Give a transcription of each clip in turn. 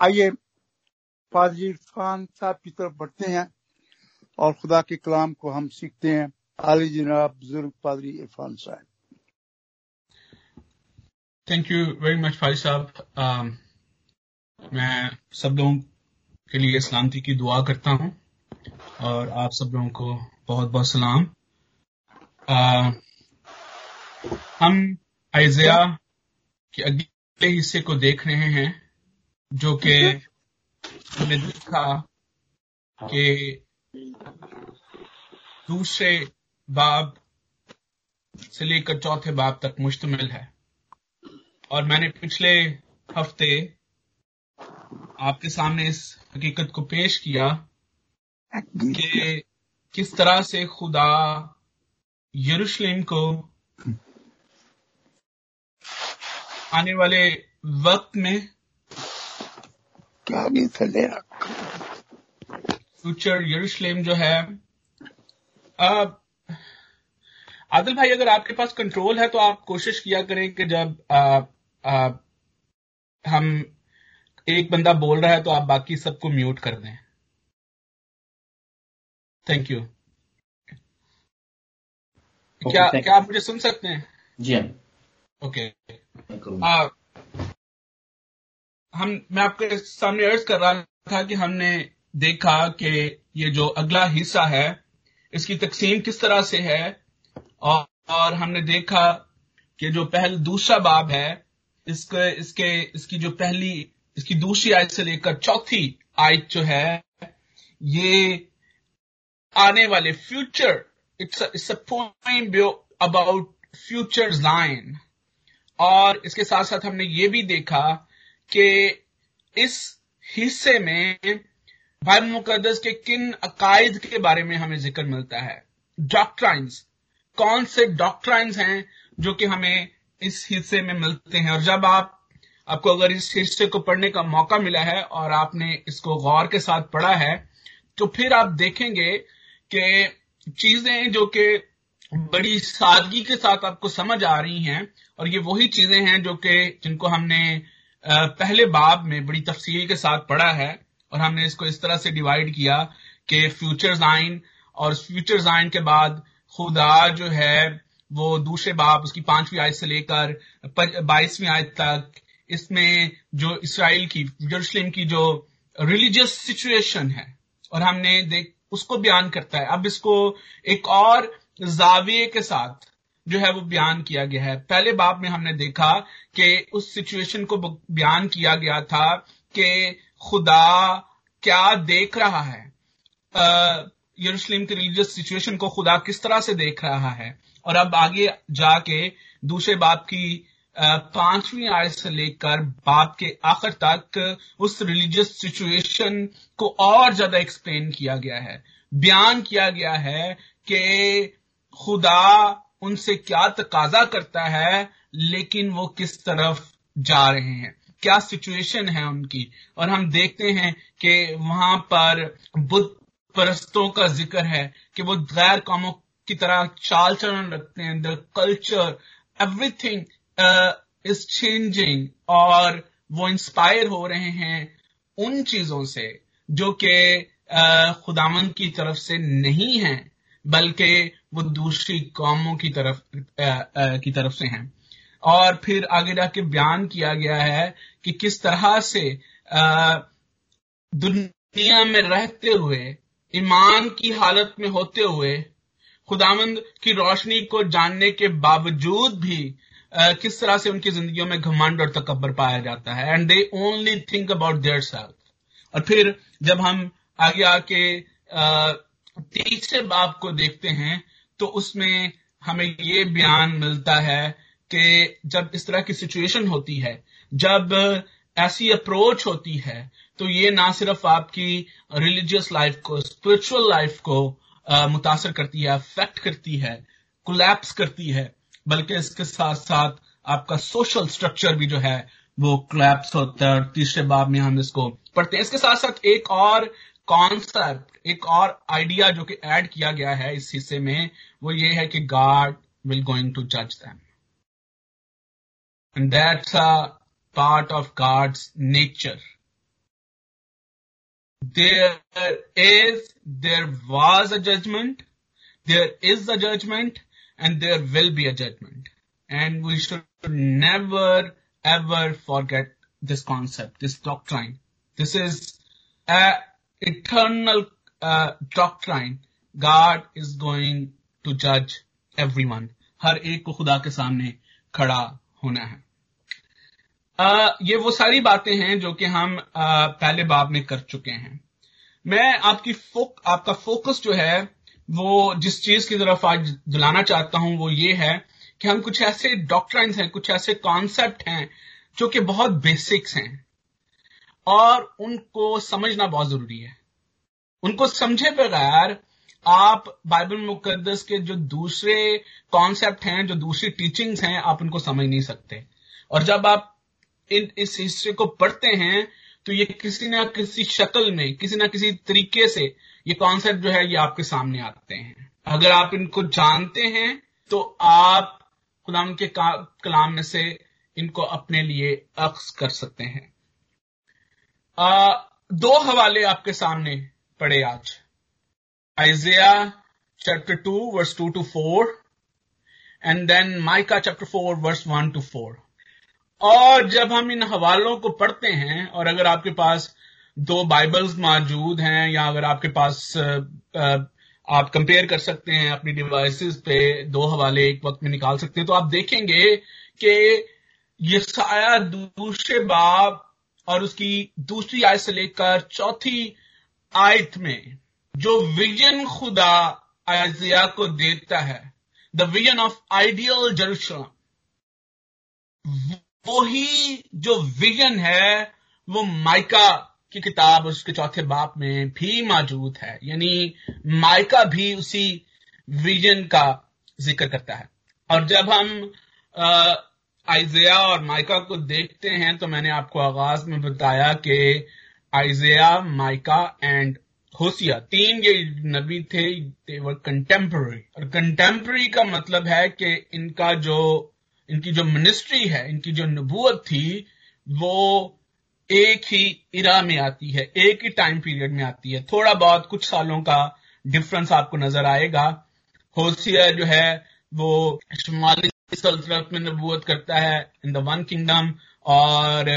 आइए पादरी इरफान साहब की तरफ़ बढ़ते हैं और खुदा के कलाम को हम सीखते हैं। आली जनाब बुज़ुर्ग पादरी इरफान साहब। थैंक यू वेरी मच भाई साहब। मैं सब लोगों के लिए सलामती की दुआ करता हूँ और आप सब लोगों को बहुत बहुत सलाम। आ, हम आइजिया के अगले हिस्से को देख रहे हैं। जो कि हमने देखा कि दूसरे बाब से लेकर चौथे बाब तक मुश्तमिल है। और मैंने पिछले हफ़्ते आपके सामने इस हकीकत को पेश किया कि किस तरह से खुदा यरूशलेम को आने वाले वक्त में क्या भी फ्यूचर यरूशलेम जो है अब आदिल भाई अगर आपके पास कंट्रोल है तो आप कोशिश किया करें कि जब आ, आ, हम एक बंदा बोल रहा है तो आप बाकी सबको म्यूट कर दें। थैंक यू okay, क्या क्या आप मुझे सुन सकते हैं? जी हाँ। ओके हम मैं आपके सामने अर्ज़ कर रहा था कि हमने देखा कि ये जो अगला हिस्सा है इसकी तकसीम किस तरह से है और, और हमने देखा कि जो पहल दूसरा बाब है इसके इसके इसकी जो पहली इसकी दूसरी आयत से लेकर चौथी आयत जो है ये आने वाले future it's it's about future line और इसके साथ साथ हमने ये भी देखा कि इस हिस्से में बाइबल मुकदस के किन अकायद के बारे में हमें ज़िक्र मिलता है? डॉक्ट्राइंस कौन से डॉक्ट्राइंस हैं जो कि हमें इस हिस्से में मिलते हैं? और जब आप, आपको अगर इस हिस्से को पढ़ने का मौका मिला है और आपने इसको गौर के साथ पढ़ा है तो फिर आप देखेंगे कि चीज़ें जो कि बड़ी सादगी के साथ आपको समझ आ रही हैं, और ये वही चीज़ें हैं जो कि जिनको हमने पहले बाब में बड़ी तफसील के साथ पढ़ा है और हमने इसको इस तरह से डिवाइड किया कि फ्यूचर जाइन और फ्यूचर जाइन के बाद खुदा जो है, वो दूसरे बाप उसकी पांचवी आयत से लेकर बाईसवीं आयत तक इसमें जो इसराइल की जरूसलेम की जो रिलीजियस सिचुएशन है और हमने देख, उसको बयान करता है। अब इसको एक और जाविये के साथ जो है वो बयान किया गया है। पहले बाप में हमने देखा कि उस सिचुएशन को बयान किया गया था कि खुदा क्या देख रहा है। यरूशलेम की रिलीजियस सिचुएशन को खुदा किस तरह से देख रहा है। और अब आगे जाके दूसरे बाप की पांचवी आयत से लेकर बाप के आखिर तक उस रिलीजियस सिचुएशन को और ज़्यादा एक्सप्लेन किया गया है। बयान किया गया है कि खुदा उनसे क्या तकाजा करता है लेकिन वो किस तरफ़ जा रहे हैं? क्या सिचुएशन है उनकी? और हम देखते हैं कि वहाँ पर बुद्ध परस्तों का ज़िक्र है कि वो गैर कामों की तरह चाल चलन रखते हैं the culture everything is changing और वो इंस्पायर हो रहे हैं उन चीज़ों से जो कि uh, की तरफ़ से नहीं है बल्कि वो दूसरी कौमों की तरफ़ आ, आ, की तरफ़ से हैं। और फिर आगे जाके बयान किया गया है कि किस तरह से दुनिया में रहते हुए ईमान की हालत में होते हुए खुदामंद की रोशनी को जानने के बावजूद भी आ, किस तरह से उनकी जिंदगियों में घमंड और तकबर पाया जाता है। And they only think about their self और फिर जब हम आगे आके तीसरे बाप को देखते हैं तो उसमें हमें ये बयान मिलता है कि जब इस तरह की सिचुएशन होती है, जब ऐसी अप्रोच होती है तो ये ना सिर्फ़ आपकी रिलीजियस लाइफ को स्पिरिचुअल लाइफ को मुतासर करती है अफेक्ट करती है कोलैप्स करती है, बल्कि इसके साथ साथ आपका सोशल स्ट्रक्चर भी जो है, वो कोलैप्स होता है। और तीसरे बाब में हम इसको पढ़ते हैं। इसके साथ साथ एक और कॉन्सेप्ट एक और आइडिया जो कि ऐड किया गया है इस हिस्से में वो ये है कि गॉड विल गोइंग टू जज them and that's a part of God's nature there is, there was a judgment, there is a judgment, and there will be a judgment. And we should never ever forget this concept, this doctrine. This is a eternal uh, doctrine. God is going to judge everyone. हर एक को खुदा के सामने खड़ा होना है आ, ये वो सारी बातें हैं जो कि हम आ, पहले बाब में कर चुके हैं मैं आपकी फोक आपका फोकस जो है वो जिस चीज़ की तरफ़ आज दिलाना चाहता हूँ वो ये है कि हम कुछ ऐसे डॉक्ट्राइंस हैं कुछ ऐसे कॉन्सेप्ट हैं जो कि बहुत बेसिक्स हैं और उनको समझना बहुत ज़रूरी है। उनको समझे बगैर आप बाइबल मुकदस के जो दूसरे कॉन्सेप्ट हैं, जो दूसरी टीचिंग्स हैं, आप उनको समझ नहीं सकते। और जब आप इन, इस हिस्से को पढ़ते हैं तो ये किसी ना किसी शक्ल में, किसी ना किसी तरीके से ये कॉन्सेप्ट जो है, ये आपके सामने आते हैं। अगर आप इनको जानते हैं तो आप खुदाम के, कलाम में से इनको अपने लिए अक्स कर सकते हैं। आ, दो हवाले आपके सामने पड़े आज Isaiah chapter 2 verse 2 to 4 and then Micah chapter 4 verse 1 to 4. और जब हम इन हवालों को पढ़ते हैं और अगर आपके पास दो बाइबल्स मौजूद हैं या अगर आपके पास आप कंपेयर कर सकते हैं अपनी डिवाइसेस पे दो हवाले एक वक्त में निकाल सकते हैं तो आप देखेंगे कि ये साया दूसरे बाब और उसकी दूसरी आयत से लेकर चौथी आयत में जो विजन खुदा आजिया को देता है the vision of ideal Jerusalem वही जो विजन है, वो माइका की किताब उसके चौथे बाप में भी मौजूद है। यानी माइका भी उसी विजन का ज़िक्र करता है। और जब हम आइजिया और माइका को देखते हैं तो मैंने आपको आगाज़ में बताया कि आइजिया, माइका एंड होसिया तीन ये नबी थे देवर कंटेम्प्रेरी और कंटेम्प्रेरी का मतलब है कि इनका जो, इनकी जो मिनिस्ट्री है, इनकी जो नबूत थी, वो एक ही इरा में आती है, एक ही टाइम पीरियड में आती है। थोड़ा बहुत कुछ सालों का डिफरेंस आपको नज़र आएगा। होसिया जो है, वो शुमाली सल्तनत में नबूत करता है इन द वन किंगडम और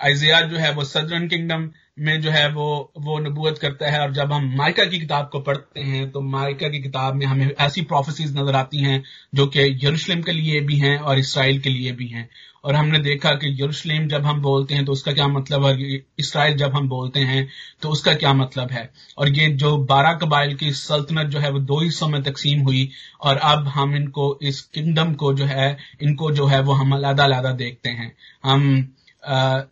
आइजिया जो है वो सदरन किंगडम में जो है वो वो नबूत करता है, और जब हम माइका की किताब को पढ़ते हैं तो माइका की किताब में हमें ऐसी प्रोफेसीज नज़र आती हैं, जो कि यरूशलेम के लिए भी हैं और इसराइल के लिए भी हैं। और हमने देखा कि यरूशलेम जब हम बोलते हैं तो उसका क्या मतलब है इसराइल जब हम बोलते हैं तो उसका क्या मतलब है? और ये जो बारह कबाइल की सल्तनत जो है, वो दो हिस्सों में तकसीम हुई, और अब हम इनको, इस किंगडम को जो है, इनको जो है, वो हम अलहदा अलहदा देखते हैं। हम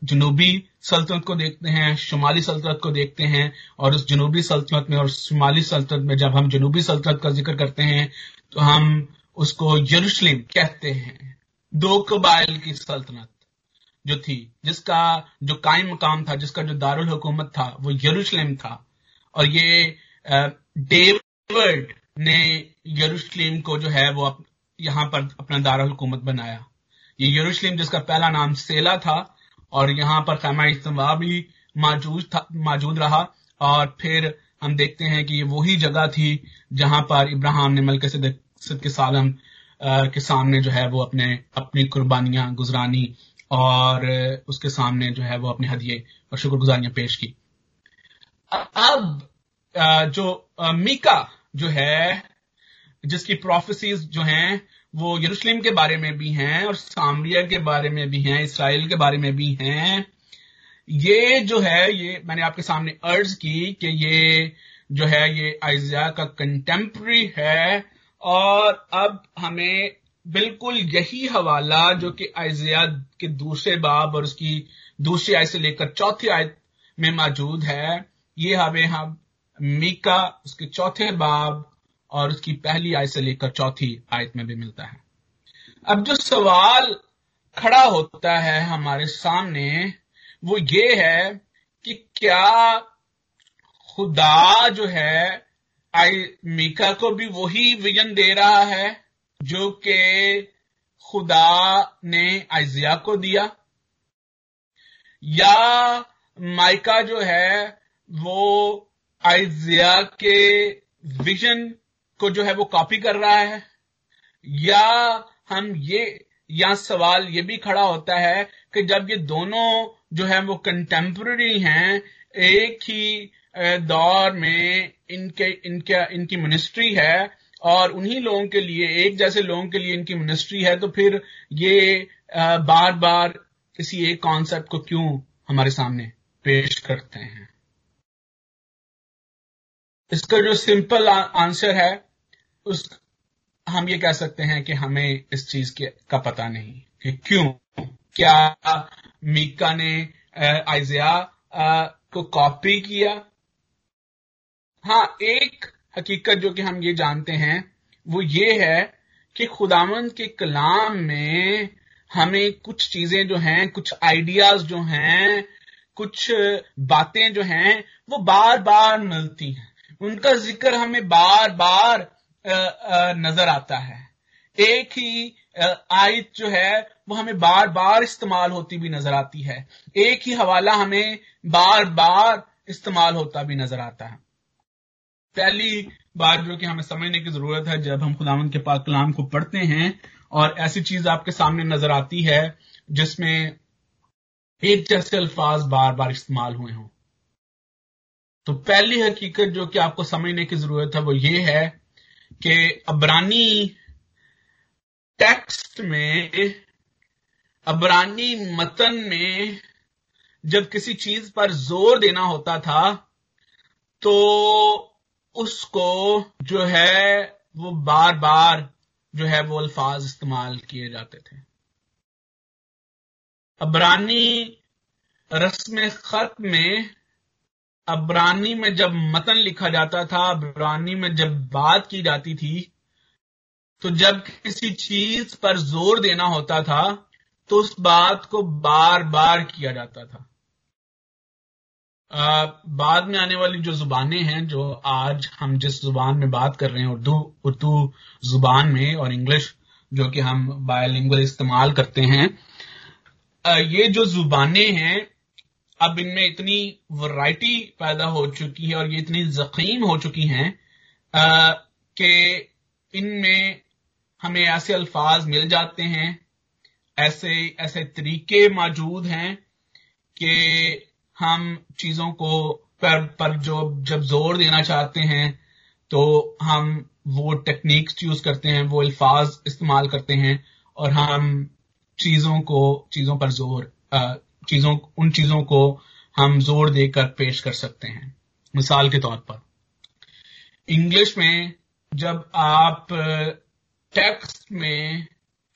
जनूबी सल्तनत को देखते हैं, शुमाली सल्तनत को देखते हैं और उस जनूबी सल्तनत में और शुमाली सल्तनत में जब हम जनूबी सल्तनत का ज़िक्र करते हैं तो हम उसको यरूशलेम कहते हैं। दो कबाइल की सल्तनत जो थी, जिसका जो कायम मकाम था, जिसका जो दारुल हुकूमत था, वो यरूशलेम था। और ये डेविड ने यरूशलेम को जो है, वो यहाँ पर अपना दारुल हुकूमत बनाया। ये यरूशलेम जिसका पहला नाम सेला था और यहाँ पर खैमा इज्तवा भी मौजूद था, मौजूद रहा। और फिर हम देखते हैं कि ये वही जगह थी जहाँ पर इब्राहिम ने मलके के सालम के सामने जो है वो अपने, अपनी कुर्बानियाँ गुजरानी और उसके सामने जो है वो अपने हदिये और शुक्रगुजारियाँ पेश की। अब जो मीका जो है, जिसकी प्रोफेसीज जो हैं वो यरूशलेम के बारे में भी हैं और सामरिया के बारे में भी हैं, इसराइल के बारे में भी हैं। ये जो है, ये मैंने आपके सामने अर्ज़ की कि ये जो है, ये आइजिया का कंटेम्प्रेरी है और अब हमें बिल्कुल यही हवाला जो कि आइजिया के दूसरे बाब और उसकी दूसरी आयत से लेकर चौथी आयत में मौजूद है, ये हमें हम मीका, उसके चौथे बाब और उसकी पहली आयत से लेकर चौथी आयत में भी मिलता है। अब जो सवाल खड़ा होता है हमारे सामने, वो ये है कि क्या खुदा जो है आई मीका को भी वही विजन दे रहा है जो कि खुदा ने आइजिया को दिया? या माइका जो है, वो आइजिया के विजन को जो है वो कॉपी कर रहा है, या हम ये, या सवाल ये भी खड़ा होता है कि जब ये दोनों जो है वो कंटेम्प्रेरी हैं, एक ही दौर में इनके इनके, इनकी मिनिस्ट्री है, और उन्हीं लोगों के लिए, एक जैसे लोगों के लिए इनकी मिनिस्ट्री है तो फिर ये बार बार किसी एक कॉन्सेप्ट को क्यों हमारे सामने पेश करते हैं? इसका जो सिंपल आंसर है उस, हम ये कह सकते हैं कि हमें इस चीज़ के, का पता नहीं कि क्यों, क्या मीका ने आइजिया को कॉपी किया? हाँ एक हकीकत जो कि हम ये जानते हैं, वो ये है कि खुदावंद के कलाम में हमें कुछ चीज़ें जो हैं, कुछ आइडियाज़ जो हैं, कुछ बातें जो हैं, वो बार बार मिलती हैं। उनका ज़िक्र हमें बार बार नज़र आता है। एक ही आयत जो है, वो हमें बार बार इस्तेमाल होती भी नज़र आती है। एक ही हवाला हमें बार बार इस्तेमाल होता भी नज़र आता है। पहली बात जो कि हमें समझने की ज़रूरत है, जब हम खुदावन के पाक कलाम को पढ़ते हैं, और ऐसी चीज़ आपके सामने नज़र आती है, जिसमें एक जैसे अल्फाज बार बार इस्तेमाल हुए हों। तो पहली हकीकत जो कि आपको समझने की ज़रूरत है, वो ये है कि अबरानी टेक्स्ट में, अबरानी मतन में जब किसी चीज़ पर ज़ोर देना होता था तो उसको जो है वो बार बार जो है वो अल्फाज इस्तेमाल किए जाते थे। अबरानी रस्म खत में अबरानी में जब मतन लिखा जाता था अबरानी में जब बात की जाती थी तो जब किसी चीज़ पर ज़ोर देना होता था तो उस बात को बार बार किया जाता था। आ, बाद में आने वाली जो जुबानें हैं जो आज हम जिस ज़ुबान में बात कर रहे हैं उर्दू उर्दू ज़ुबान में और इंग्लिश जो कि हम बायोलिंगुअल इस्तेमाल करते हैं आ, ये जो जुबानें हैं अब इनमें इतनी वैरायटी पैदा हो चुकी है और ये इतनी जखीम हो चुकी हैं कि इनमें हमें ऐसे अल्फाज मिल जाते हैं, ऐसे ऐसे तरीके मौजूद हैं कि हम चीज़ों को पर पर जो जब ज़ोर देना चाहते हैं तो हम वो टेक्निक्स यूज़ करते हैं, वो अल्फाज इस्तेमाल करते हैं और हम चीज़ों को, चीज़ों पर ज़ोर चीज़ों, उन चीज़ों को हम ज़ोर देकर पेश कर सकते हैं। मिसाल के तौर पर। इंग्लिश में जब आप टेक्स्ट में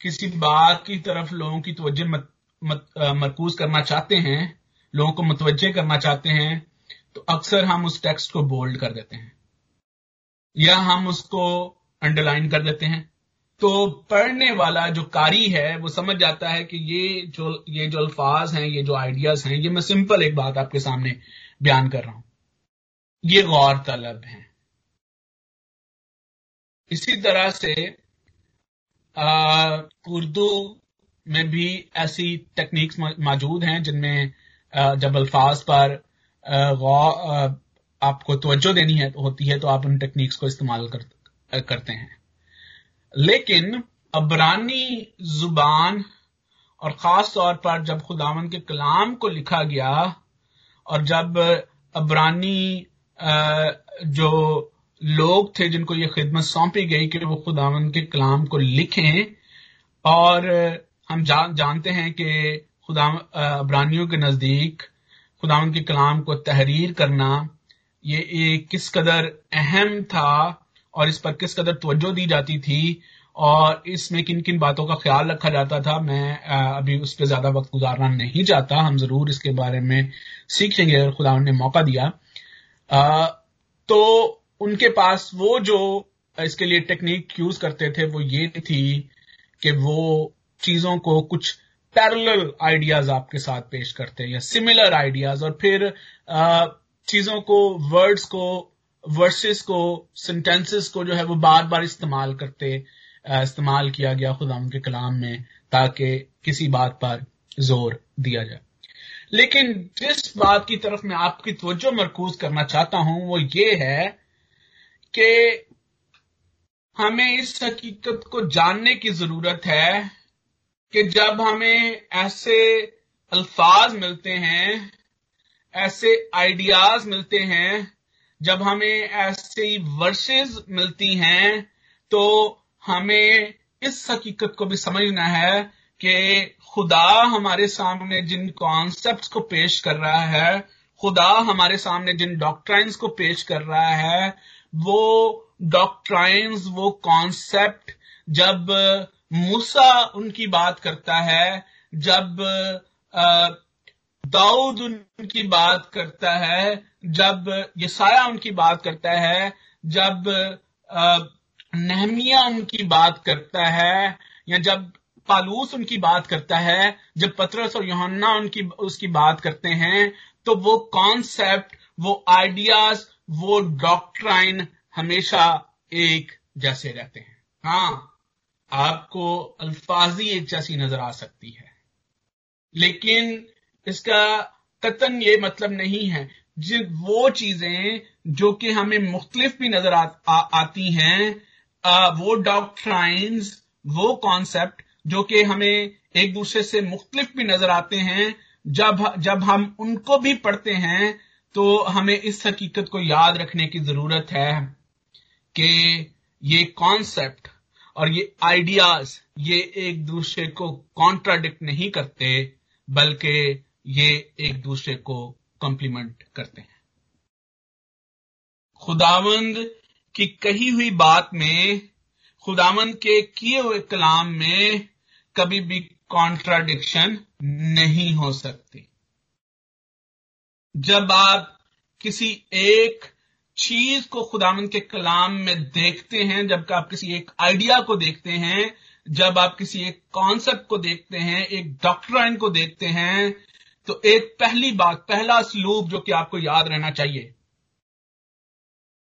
किसी बात की तरफ़ लोगों की तवज्जो मरकूज करना चाहते हैं, लोगों को मुतवजह करना चाहते हैं तो अक्सर हम उस टेक्स्ट को बोल्ड कर देते हैं। या हम उसको अंडरलाइन कर देते हैं। तो पढ़ने वाला जो कारी है वो समझ जाता है कि ये जो ये जो अल्फाज हैं ये जो आइडियाज़ हैं ये मैं सिंपल एक बात आपके सामने बयान कर रहा हूँ। ये गौर तलब है। इसी तरह से उर्दू में भी ऐसी टेक्निक्स मौजूद हैं जिनमें जब अल्फाज पर आपको तवज्जो देनी है होती है तो आप उन टेक्निक्स को इस्तेमाल कर, करते हैं। लेकिन अबरानी ज़ुबान और खास तौर पर जब खुदावन के कलाम को लिखा गया और जब अबरानी जो लोग थे जिनको ये खिदमत सौंपी गई कि वो खुदावन के कलाम को लिखें और हम जान, जानते हैं कि खुदा अबरानियों के नज़दीक खुदावन के कलाम को तहरीर करना ये एक किस कदर अहम था और इस पर किस कदर तवज्जो दी जाती थी और इसमें किन किन बातों का ख्याल रखा जाता था, मैं अभी उस पर ज़्यादा वक्त गुजारना नहीं चाहता। हम ज़रूर इसके बारे में सीखेंगे अगर खुदा ने मौका दिया। तो उनके पास वो जो इसके लिए टेक्निक यूज़ करते थे, वो ये थी कि वो चीज़ों को कुछ पैरेलल आइडियाज़ आपके साथ पेश करते या सिमिलर आइडियाज़ और फिर चीज़ों को वर्ड्स को वर्सेस को सेंटेंसेस को जो है वो बार बार इस्तेमाल करते इस्तेमाल किया गया खुदा के कलाम में ताकि किसी बात पर ज़ोर दिया जाए। लेकिन जिस बात की तरफ़ मैं आपकी तवज्जो मरकूज करना चाहता हूँ, वो ये है कि हमें इस हकीकत को जानने की ज़रूरत है कि जब हमें ऐसे अल्फाज मिलते हैं, ऐसे आइडियाज़ मिलते हैं जब हमें ऐसी वर्सेस मिलती हैं तो हमें इस हकीकत को भी समझना है कि खुदा हमारे सामने जिन कॉन्सेप्ट्स को पेश कर रहा है, खुदा हमारे सामने जिन डॉक्ट्राइंस को पेश कर रहा है, वो डॉक्ट्राइंस वो कॉन्सेप्ट जब मूसा उनकी बात करता है, जब दाऊद उनकी बात करता है, जब, यसाया उनकी बात करता है, जब नहमिया उनकी बात करता है, या जब पालूस उनकी बात करता है, जब पत्रस और योहन्ना उनकी, उसकी बात करते हैं तो वो कॉन्सेप्ट वो आइडियाज़ वो डॉक्ट्राइन हमेशा एक जैसे रहते हैं। हाँ आपको अल्फाजी एक जैसी नज़र आ सकती है। लेकिन इसका कतन ये मतलब नहीं है। जिन वो चीज़ें जो कि हमें मुख्तलिफ़ भी नज़र आ, आ, आती हैं वो डॉक्ट्राइन्स वो कॉन्सेप्ट जो कि हमें एक दूसरे से मुख्तलिफ़ भी नज़र आते हैं। जब जब हम उनको भी पढ़ते हैं तो हमें इस हकीकत को याद रखने की ज़रूरत है कि ये कॉन्सेप्ट और ये आइडियाज़ ये एक दूसरे को कॉन्ट्राडिक्ट नहीं करते बल्कि ये एक दूसरे को कॉम्प्लीमेंट करते हैं। खुदावंद की कही हुई बात में, खुदावंद के किए हुए कलाम में कभी भी कॉन्ट्राडिक्शन नहीं हो सकती। जब आप किसी एक चीज़ को खुदामंद के कलाम में देखते हैं, जब आप किसी एक आइडिया को देखते हैं, जब आप किसी एक कॉन्सेप्ट को देखते हैं, एक डॉक्ट्राइन को देखते हैं तो एक पहली बात, पहला सलूब जो कि आपको याद रहना चाहिए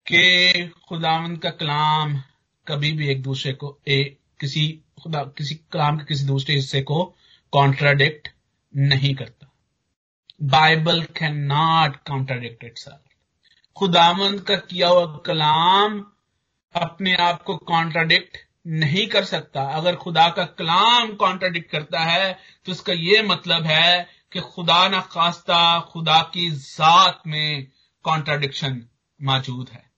कि खुदावंद का कलाम कभी भी एक दूसरे को एक किसी खुदा, किसी कलाम के किसी दूसरे हिस्से को कॉन्ट्राडिक्ट नहीं करता। Bible can not contradict it खुदामंद का किया हुआ कलाम अपने आप को कॉन्ट्राडिक्ट नहीं कर सकता। अगर खुदा का कलाम कॉन्ट्राडिक्ट करता है तो इसका यह मतलब है कि खुदा ना खास्ता, खुदा की जात में कॉन्ट्राडिक्शन मौजूद है।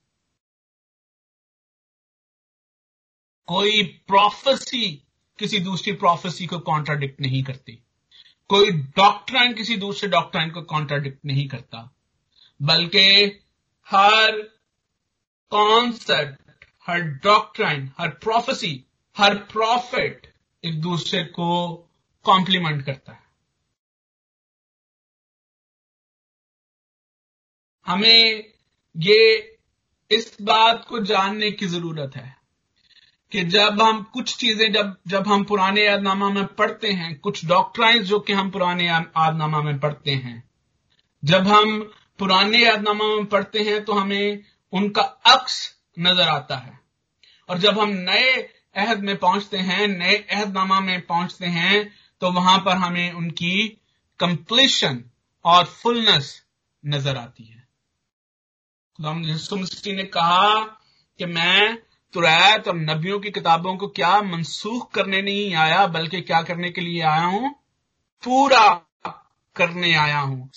कोई प्रोफेसी किसी दूसरी प्रोफेसी को कॉन्ट्राडिक्ट नहीं करती। कोई डॉक्ट्राइन किसी दूसरे डॉक्ट्राइन को कॉन्ट्राडिक्ट नहीं करता। बल्कि हर कॉन्सेप्ट हर डॉक्ट्राइन हर प्रोफेसी हर प्रॉफिट एक दूसरे को कॉम्प्लीमेंट करता है। हमें ये इस बात को जानने की ज़रूरत है कि जब हम कुछ चीज़ें, जब जब हम पुराने यादनामा में पढ़ते हैं, कुछ डॉक्ट्राइंस जो कि हम पुराने यादनामा में पढ़ते हैं, जब हम पुराने यादनामा में पढ़ते हैं तो हमें उनका अक्स नज़र आता है। और जब हम नए अहद में पहुँचते हैं, नए अहदनामा में पहुँचते हैं तो वहाँ पर हमें उनकी कंप्लीशन और फुलनेस नज़र आती है। खुदा ने कहा कि मैं तुरैत और नबियों की किताबों को क्या मनसूख करने नहीं आया, बल्कि क्या करने के लिए आया हूँ? पूरा करने आया हूँ।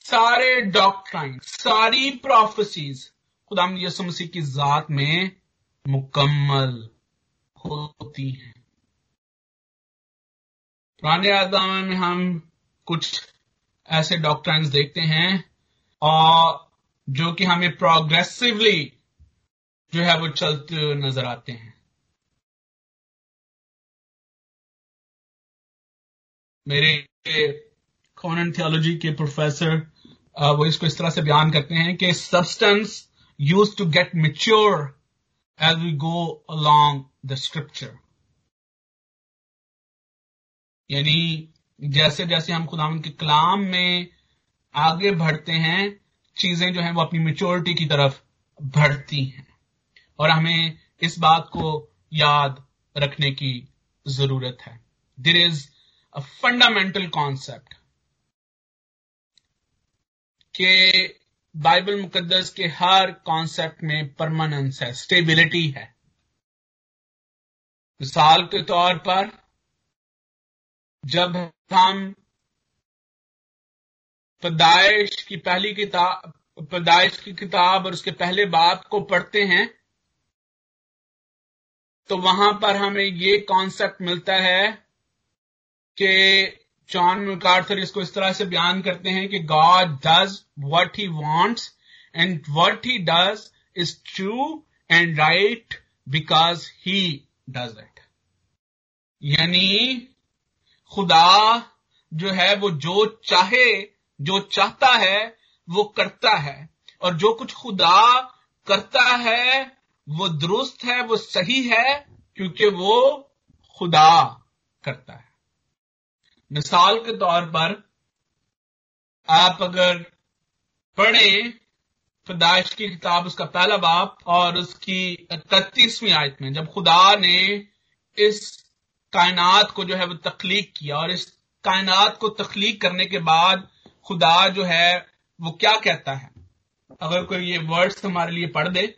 सारे डॉक्ट्राइन सारी प्रोफेसीज खुदाम यसु मसीह की जात में मुकम्मल होती हैं। पुराने आदाम में हम कुछ ऐसे डॉक्ट्राइन्स देखते हैं और जो कि हमें प्रोग्रेसिवली जो है वो चलते नज़र आते हैं। मेरे कॉनन थियोलॉजी के प्रोफेसर वो इसको इस तरह से बयान करते हैं कि substance use to get mature as we go along the scripture यानी जैसे जैसे हम खुदा के कलाम में आगे बढ़ते हैं चीज़ें जो है वो अपनी मेच्योरिटी की तरफ़ बढ़ती हैं। और हमें इस बात को याद रखने की ज़रूरत है। There is a fundamental concept के बाइबल मुकदस के हर कॉन्सेप्ट में परमानेंस है स्टेबिलिटी है। मिसाल के तौर पर, जब हम पैदाइश की पहली किताब पैदाइश की किताब और उसके पहले बाप को पढ़ते हैं तो वहाँ पर हमें ये कॉन्सेप्ट मिलता है कि जॉन मैकार्थर इसको इस तरह से बयान करते हैं कि God does what he wants and what he does is true and right because he does it यानी खुदा जो है वो जो चाहे जो चाहता है, वो करता है। और जो कुछ खुदा करता है, वो दुरुस्त है, वो सही है, क्योंकि वो खुदा करता है। मिसाल के तौर पर आप अगर पढ़ें फदाइश की किताब, उसका पहला बाप और उसकी इकतीसवीं आयत में, जब खुदा ने इस कायनात को जो है वो तखलीक किया और इस कायनात को तखलीक करने के बाद खुदा जो है वो क्या कहता है? अगर कोई ये वर्ड्स हमारे लिए पढ़ दे।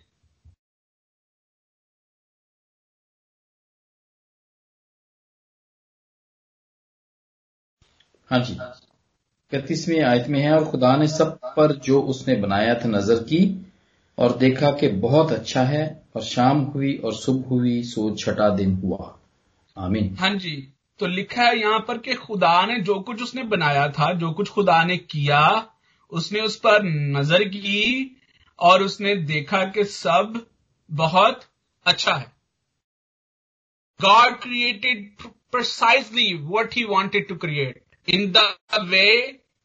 हाँ जी। इकतीसवीं आयत में है और खुदा ने सब पर जो उसने बनाया था नज़र की और देखा कि बहुत अच्छा है और शाम हुई और सुबह हुई सो छठा दिन हुआ। आमीन। हाँ जी। तो लिखा है यहाँ पर कि खुदा ने जो कुछ उसने बनाया था, जो कुछ खुदा ने किया, उसने उस पर नज़र की और उसने देखा कि सब बहुत अच्छा है। God created precisely what he wanted to create in the way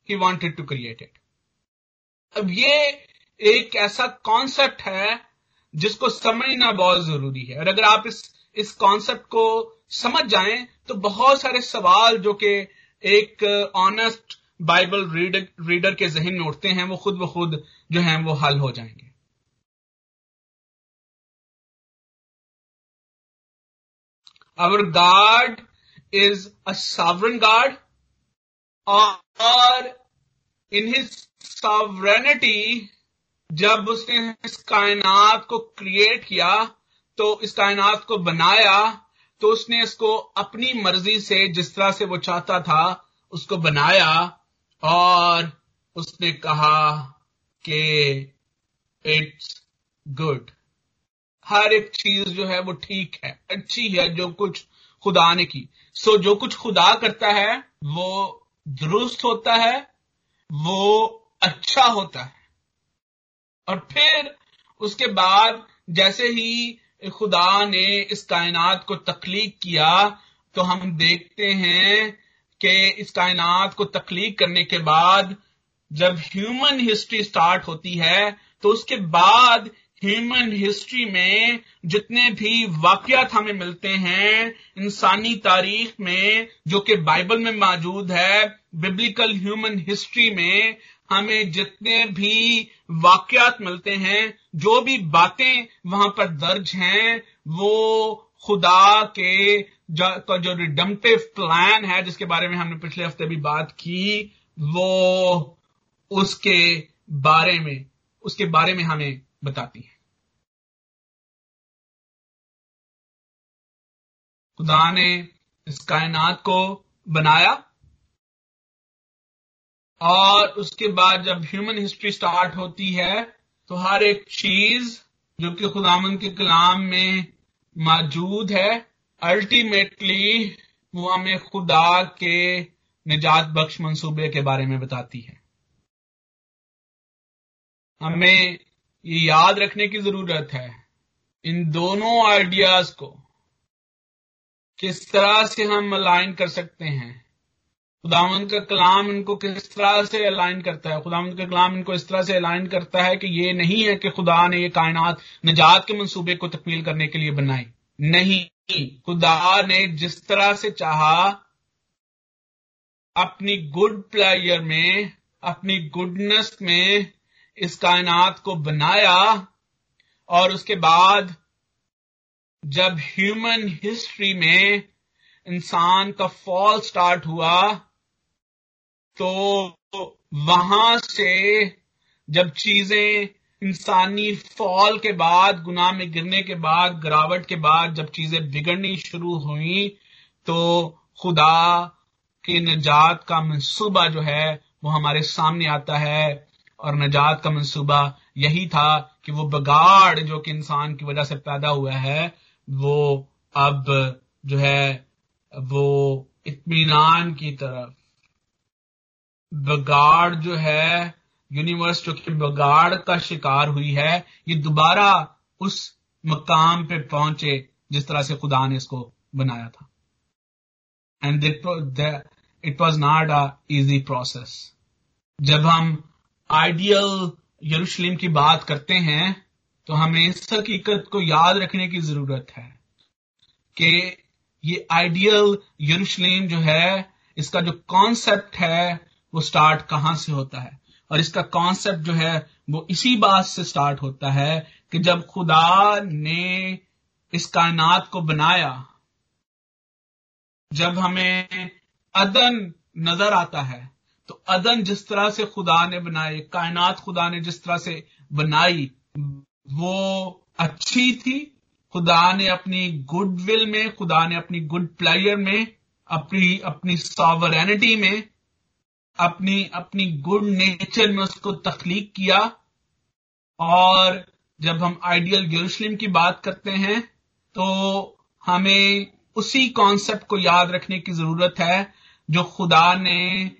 he wanted to create it अब ये एक ऐसा कॉन्सेप्ट है जिसको समझना बहुत ज़रूरी है। और अगर आप इस इस कॉन्सेप्ट को समझ जाएँ तो बहुत सारे सवाल जो कि एक ऑनेस्ट बाइबल रीडर रीडर के जहन में उठते हैं, वो खुद ब खुद जो है, वो हल हो जाएँगे। Our God is a sovereign God और इन हिज सॉवरेनिटी जब उसने इस कायनात को क्रिएट किया तो इस कायनात को बनाया तो उसने इसको अपनी मर्ज़ी से जिस तरह से वो चाहता था, उसको बनाया और उसने कहा कि इट्स गुड हर एक चीज़ जो है वो ठीक है, अच्छी है, जो कुछ खुदा ने की। सो जो कुछ खुदा करता है, वो दुरुस्त होता है, वो अच्छा होता है। और फिर उसके बाद जैसे ही खुदा ने इस कायनात को तकलीक किया तो हम देखते हैं कि इस कायनात को तकलीक करने के बाद जब ह्यूमन हिस्ट्री स्टार्ट होती है तो उसके बाद ह्यूमन हिस्ट्री में जितने भी वाकयात हमें मिलते हैं, इंसानी तारीख में, जो कि बाइबल में मौजूद है बिब्लिकल ह्यूमन हिस्ट्री में हमें जितने भी वाकयात मिलते हैं जो भी बातें वहाँ पर दर्ज हैं वो खुदा के जो, जो रिडम्टिव प्लान है जिसके बारे में हमने पिछले हफ़्ते भी बात की वो उसके बारे में उसके बारे में हमें बताती है। खुदा ने इस कायनात को बनाया और उसके बाद जब ह्यूमन हिस्ट्री स्टार्ट होती है तो हर एक चीज़ जो कि खुदामन के कलाम में मौजूद है अल्टीमेटली वो हमें खुदा के निजात बख्श मंसूबे के बारे में बताती है। हमें ये याद रखने की ज़रूरत है, इन दोनों आइडियाज़ को किस तरह से हम अलाइन कर सकते हैं। खुदावन का कलाम इनको किस तरह से अलाइन करता है? खुदावन का कलाम इनको इस तरह से अलाइन करता है कि ये नहीं है कि खुदा ने ये कायनात निजात के मंसूबे को तकमील करने के लिए बनाई। नहीं, खुदा ने जिस तरह से चाहा, अपनी गुड प्लेयर में, अपनी गुडनेस में इस कायनात को बनाया और उसके बाद जब ह्यूमन हिस्ट्री में इंसान का फॉल स्टार्ट हुआ तो वहाँ से जब चीज़ें इंसानी फॉल के बाद, गुनाह में गिरने के बाद, गिरावट के बाद जब चीज़ें बिगड़नी शुरू हुई तो खुदा के नजात का मंसूबा जो है वो हमारे सामने आता है। और नजात का मंसूबा यही था कि वो बगाड़ जो कि इंसान की वजह से पैदा हुआ है, वो अब जो है वो इत्मीनान की तरफ़ बगाड़ जो है यूनिवर्स जो कि बगाड़ का शिकार हुई है, ये दोबारा उस मकाम पे पहुँचे जिस तरह से खुदा ने इसको बनाया था। And it was not a easy process जब हम आइडियल यरूशलेम की बात करते हैं तो हमें इस हकीकत को याद रखने की ज़रूरत है कि ये आइडियल यरूशलेम जो है, इसका जो कॉन्सेप्ट है वो स्टार्ट कहाँ से होता है? और इसका कॉन्सेप्ट जो है, वो इसी बात से स्टार्ट होता है कि जब खुदा ने इस कायनात को बनाया, जब हमें अदन नज़र आता है तो अदन जिस तरह से खुदा ने बनाए कायनात खुदा ने जिस तरह से बनाई, वो अच्छी थी। खुदा ने अपनी गुडविल में, खुदा ने अपनी गुड प्लेयर में, अपनी अपनी सॉवरेनिटी में अपनी अपनी गुड नेचर में उसको तखलीक किया। और जब हम आइडियल यरूशलेम की बात करते हैं तो हमें उसी कॉन्सेप्ट को याद रखने की ज़रूरत है, जो खुदा ने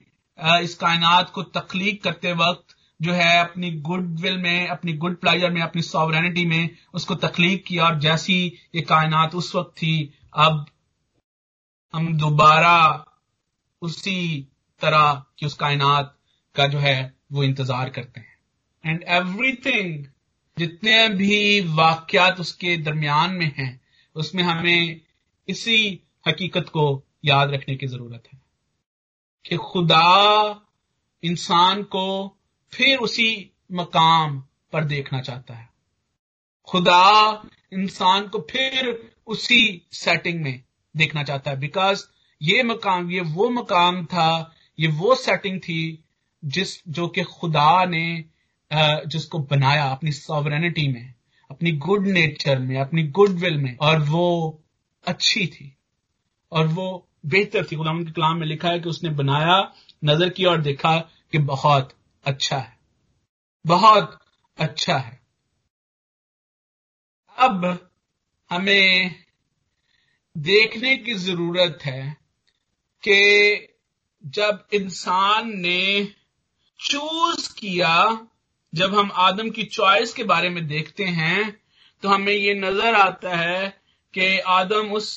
इस कायनात को तखलीक करते वक्त जो है अपनी गुडविल में, अपनी गुड प्लाइजर में, अपनी सॉवरेनिटी में उसको तखलीक किया। और जैसी ये कायनात उस वक्त थी, अब हम दोबारा उसी तरह की उस कायनात का जो है वो इंतज़ार करते हैं। एंड एवरीथिंग जितने भी वाक्यात उसके दरमियान में हैं, उसमें हमें इसी हकीकत को याद रखने की ज़रूरत है। कि खुदा इंसान को फिर उसी मकाम पर देखना चाहता है। खुदा इंसान को फिर उसी सेटिंग में देखना चाहता है। बिकॉज़ ये मकाम, ये वो मकाम था ये वो सेटिंग थी जिस, जो कि खुदा ने जिसको बनाया अपनी सॉवरेनिटी में, अपनी गुड नेचर में, अपनी गुड विल में, और वो अच्छी थी। और वो बेहतर थी। गुलाम के कलाम में लिखा है कि उसने बनाया, नज़र किया और देखा कि बहुत अच्छा है। बहुत अच्छा है। अब हमें देखने की ज़रूरत है कि जब इंसान ने चूज़ किया, जब हम आदम की चॉइस के बारे में देखते हैं तो हमें ये नज़र आता है कि आदम उस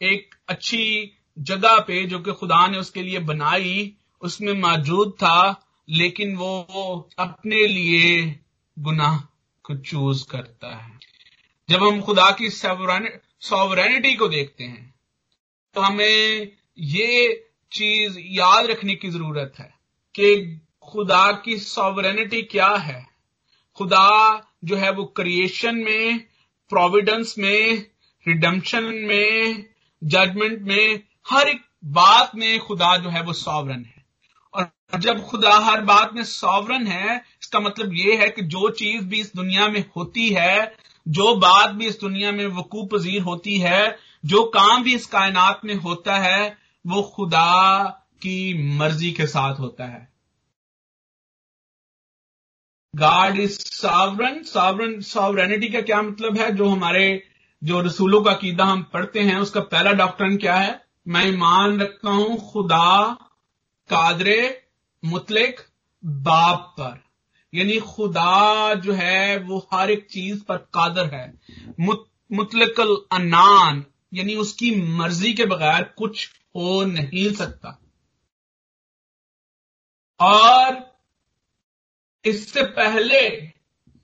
एक अच्छी जगह पे जो कि खुदा ने उसके लिए बनाई, उसमें मौजूद था, लेकिन वो अपने लिए गुनाह को चूज़ करता है। जब हम खुदा की सॉवरेनिटी को देखते हैं तो हमें ये चीज़ याद रखने की ज़रूरत है कि खुदा की सॉवरेनिटी क्या है? खुदा जो है वो क्रिएशन में प्रोविडेंस में रिडम्पशन में जजमेंट में, हर एक बात में खुदा जो है वो सॉवरन है। और जब खुदा हर बात में सॉवरन है, इसका मतलब ये है कि जो चीज़ भी इस दुनिया में होती है, जो बात भी इस दुनिया में वकू पजीर होती है, जो काम भी इस कायनात में होता है वो खुदा की मर्ज़ी के साथ होता है। God is sovereign sovereign sovereignty का क्या मतलब है? जो हमारे जो रसूलों का कीदा हम पढ़ते हैं उसका पहला डॉक्टर क्या है? मैं ईमान रखता हूँ खुदा कादरे मुतलिक बाप पर। यानी खुदा जो है वो हर एक चीज़ पर कादर है। मुत, मुतलकल अनान यानी उसकी मर्ज़ी के बगैर कुछ हो नहीं सकता। और इससे पहले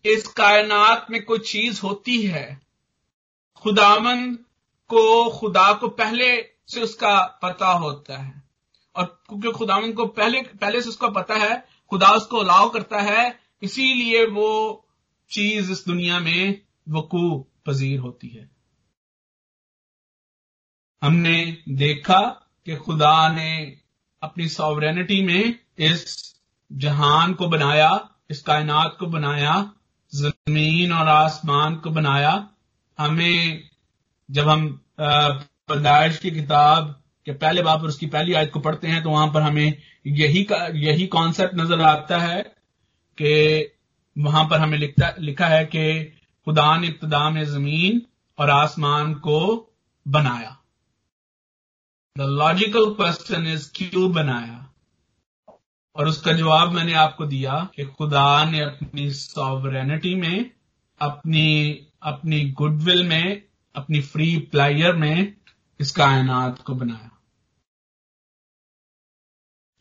इस कायनात में कोई चीज़ होती है खुदावन को, खुदा को पहले से उसका पता होता है। और क्योंकि खुदावन को पहले पहले से उसका पता है, खुदा उसको अलाव करता है, इसीलिए वो चीज़ इस दुनिया में वकू पजीर होती है। हमने देखा कि खुदा ने अपनी सॉवरेनिटी में इस जहान को बनाया, इस कायनात को बनाया, ज़मीन और आसमान को बनाया। हमें जब हम पैदाइश की किताब के पहले बाप पर उसकी पहली आयत को पढ़ते हैं तो वहाँ पर हमें यही यही कॉन्सेप्ट नज़र आता है कि वहाँ पर हमें लिखता, लिखा है कि खुदा ने इब्तदा में ज़मीन और आसमान को बनाया। द लॉजिकल क्वेश्चन इज़ क्यों बनाया? और उसका जवाब मैंने आपको दिया कि खुदा ने अपनी सॉवरेनिटी में, अपनी अपनी गुडविल में, अपनी फ्री प्लायर में इस कायनात को बनाया।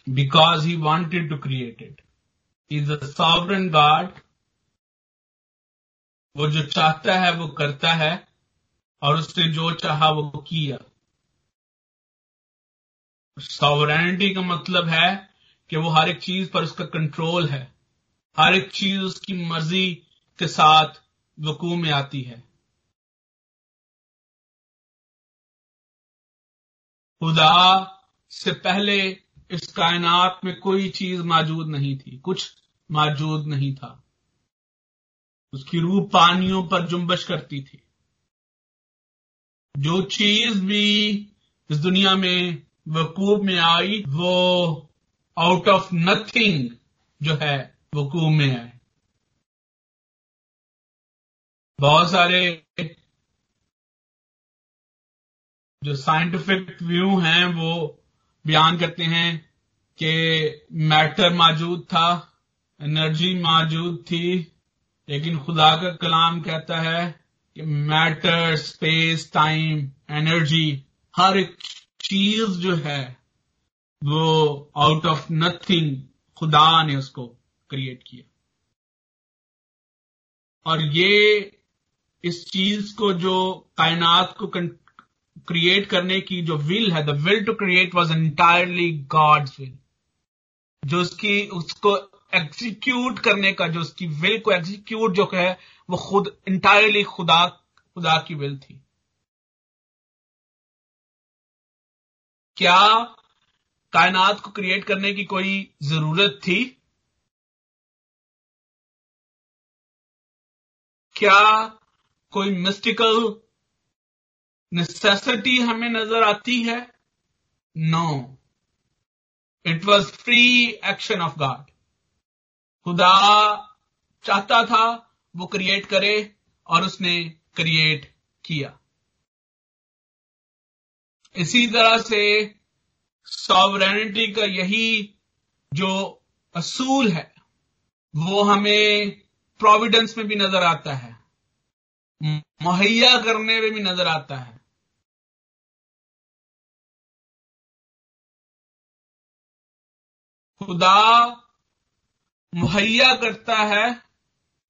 Because he wanted to create it is a sovereign God वो जो चाहता है, वो करता है, और उसने जो चाहा, वो किया। सॉवरेनिटी का मतलब है कि वो हर एक चीज़ पर उसका कंट्रोल है। हर एक चीज़ उसकी मर्ज़ी के साथ वकू में आती है। खुदा से पहले इस कायनात में कोई चीज़ मौजूद नहीं थी, कुछ मौजूद नहीं था। उसकी रूह पानियों पर जुम्बश करती थी। जो चीज़ भी इस दुनिया में वकूब में आई, वो आउट ऑफ़ नथिंग जो है, वकूब में है। बहुत सारे जो साइंटिफिक व्यू हैं, वो बयान करते हैं कि मैटर मौजूद था एनर्जी मौजूद थी, लेकिन खुदा का कलाम कहता है कि मैटर स्पेस टाइम एनर्जी हर एक चीज़ जो है, वो आउट ऑफ़ नथिंग खुदा ने उसको क्रिएट किया। और ये इस चीज़ को जो कायनात को क्रिएट करने की जो विल है the will to create was entirely God's will जो उसकी, उसको एग्जीक्यूट करने का, जो उसकी विल को एग्जीक्यूट जो है, वो खुद इंटायरली खुदा खुदा की विल थी। क्या कायनात को क्रिएट करने की कोई ज़रूरत थी? क्या कोई मिस्टिकल नेसेसिटी हमें नज़र आती है? No it was free action of God खुदा चाहता था वो क्रिएट करे और उसने क्रिएट किया। इसी तरह से सॉवरेनिटी का यही जो असूल है, वो हमें प्रोविडेंस में भी नज़र आता है, मुहैया करने में भी नज़र आता है। खुदा मुहैया करता है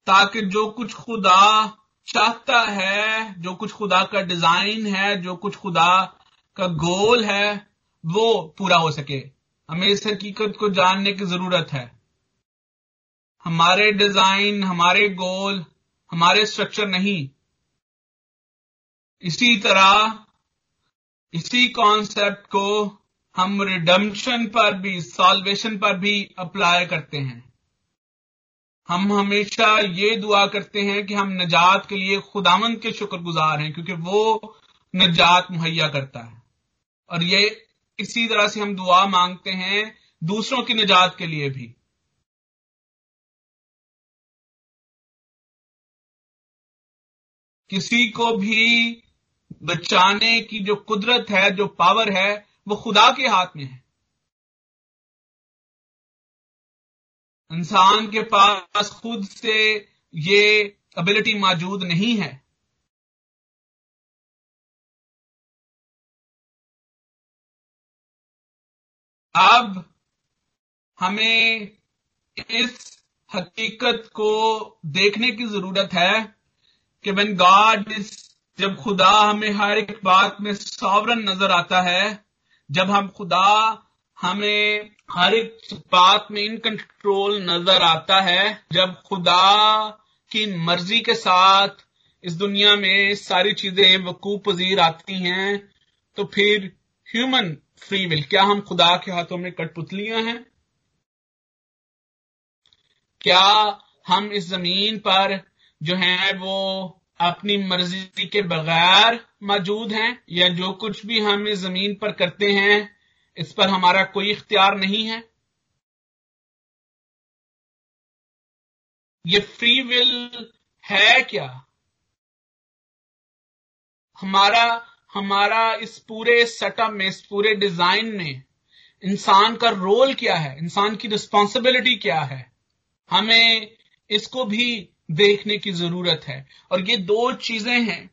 ताकि जो कुछ खुदा चाहता है, जो कुछ खुदा का डिज़ाइन है, जो कुछ खुदा का गोल है, वो पूरा हो सके। हमें इस हकीकत को जानने की ज़रूरत है। हमारे डिज़ाइन, हमारे गोल, हमारे स्ट्रक्चर नहीं। इसी तरह, इसी कॉन्सेप्ट को हम रिडम्पशन पर भी सॉल्वेशन पर भी अप्लाई करते हैं। हम हमेशा ये दुआ करते हैं कि हम नजात के लिए खुदामंद के शुक्रगुजार हैं, क्योंकि वो नजात मुहैया करता है। और ये इसी तरह से हम दुआ मांगते हैं दूसरों की निजात के लिए भी। किसी को भी बचाने की जो कुदरत है, जो पावर है, वो खुदा के हाथ में है। इंसान के पास खुद से ये एबिलिटी मौजूद नहीं है। अब हमें इस हकीकत को देखने की ज़रूरत है कि वेन गॉड इज़ जब खुदा हमें हर एक बात में सॉवरन नज़र आता है, जब हम खुदा हमें हर एक बात में इन कंट्रोल नज़र आता है, जब खुदा की मर्ज़ी के साथ इस दुनिया में सारी चीज़ें वकूफ पजीर आती हैं तो फिर ह्यूमन फ्री विल क्या हम खुदा के हाथों में कठपुतलियाँ हैं? क्या हम इस ज़मीन पर जो है वो अपनी मर्ज़ी के बगैर मौजूद हैं, या जो कुछ भी हम इस ज़मीन पर करते हैं, इस पर हमारा कोई इख्तियार नहीं है? ये फ्री विल है क्या? हमारा हमारा इस पूरे सेटअप में, इस पूरे डिज़ाइन में इंसान का रोल क्या है, इंसान की रिस्पॉन्सिबिलिटी क्या है? हमें इसको भी देखने की ज़रूरत है। और ये दो चीज़ें हैं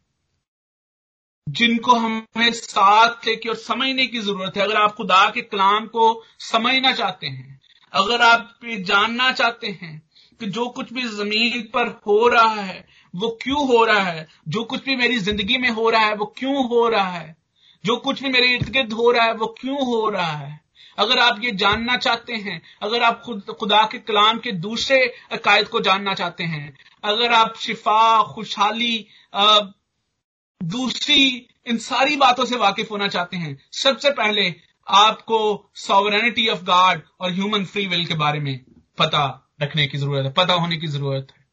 जिनको हमें साथ लेके और समझने की ज़रूरत है। अगर आप खुदा के कलाम को समझना चाहते हैं, अगर आप जानना चाहते हैं कि जो कुछ भी ज़मीन पर हो रहा है, वो क्यों हो रहा है? जो कुछ भी मेरी ज़िंदगी में हो रहा है, वो क्यों हो रहा है? जो कुछ भी मेरे इर्द गिर्द हो रहा है, वो क्यों हो रहा है? अगर आप ये जानना चाहते हैं, अगर आप खुद, खुदा के कलाम के दूसरे अकायद को जानना चाहते हैं, अगर आप शिफा, खुशहाली दूसरी इन सारी बातों से वाकिफ होना चाहते हैं, सबसे पहले आपको सॉवरेनिटी ऑफ़ गॉड और ह्यूमन फ्री विल के बारे में पता रखने की ज़रूरत है, पता होने की ज़रूरत है।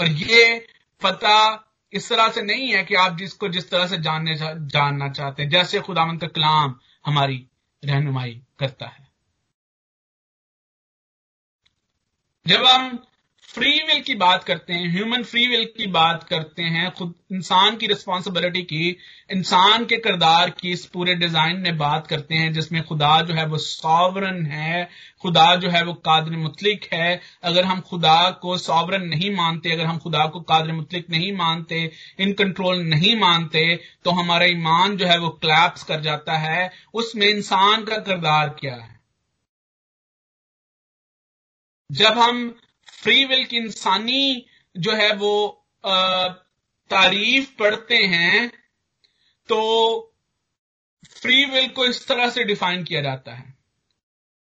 और ये पता इस तरह से नहीं है कि आप जिसको जिस तरह से जानने जानना चाहते हैं, जैसे खुदामंद का कलाम हमारी रहनुमाई करता है। जब हम फ्री विल की बात करते हैं, ह्यूमन फ्री विल की बात करते हैं, खुद इंसान की रिस्पॉन्सिबिलिटी की, इंसान के किरदार की इस पूरे डिज़ाइन में बात करते हैं, जिसमें खुदा जो है वो सॉवरन है, खुदा जो है वो कादर मुतलिक है। अगर हम खुदा को सॉवरन नहीं मानते, अगर हम खुदा को कादर मुतलिक नहीं मानते इन कंट्रोल नहीं मानते तो हमारा ईमान जो है वो क्लैप्स कर जाता है। उसमें इंसान का किरदार क्या है? जब हम फ्री विल की इंसानी जो है वो तारीफ़ पढ़ते हैं तो फ्री विल को इस तरह से डिफाइन किया जाता है।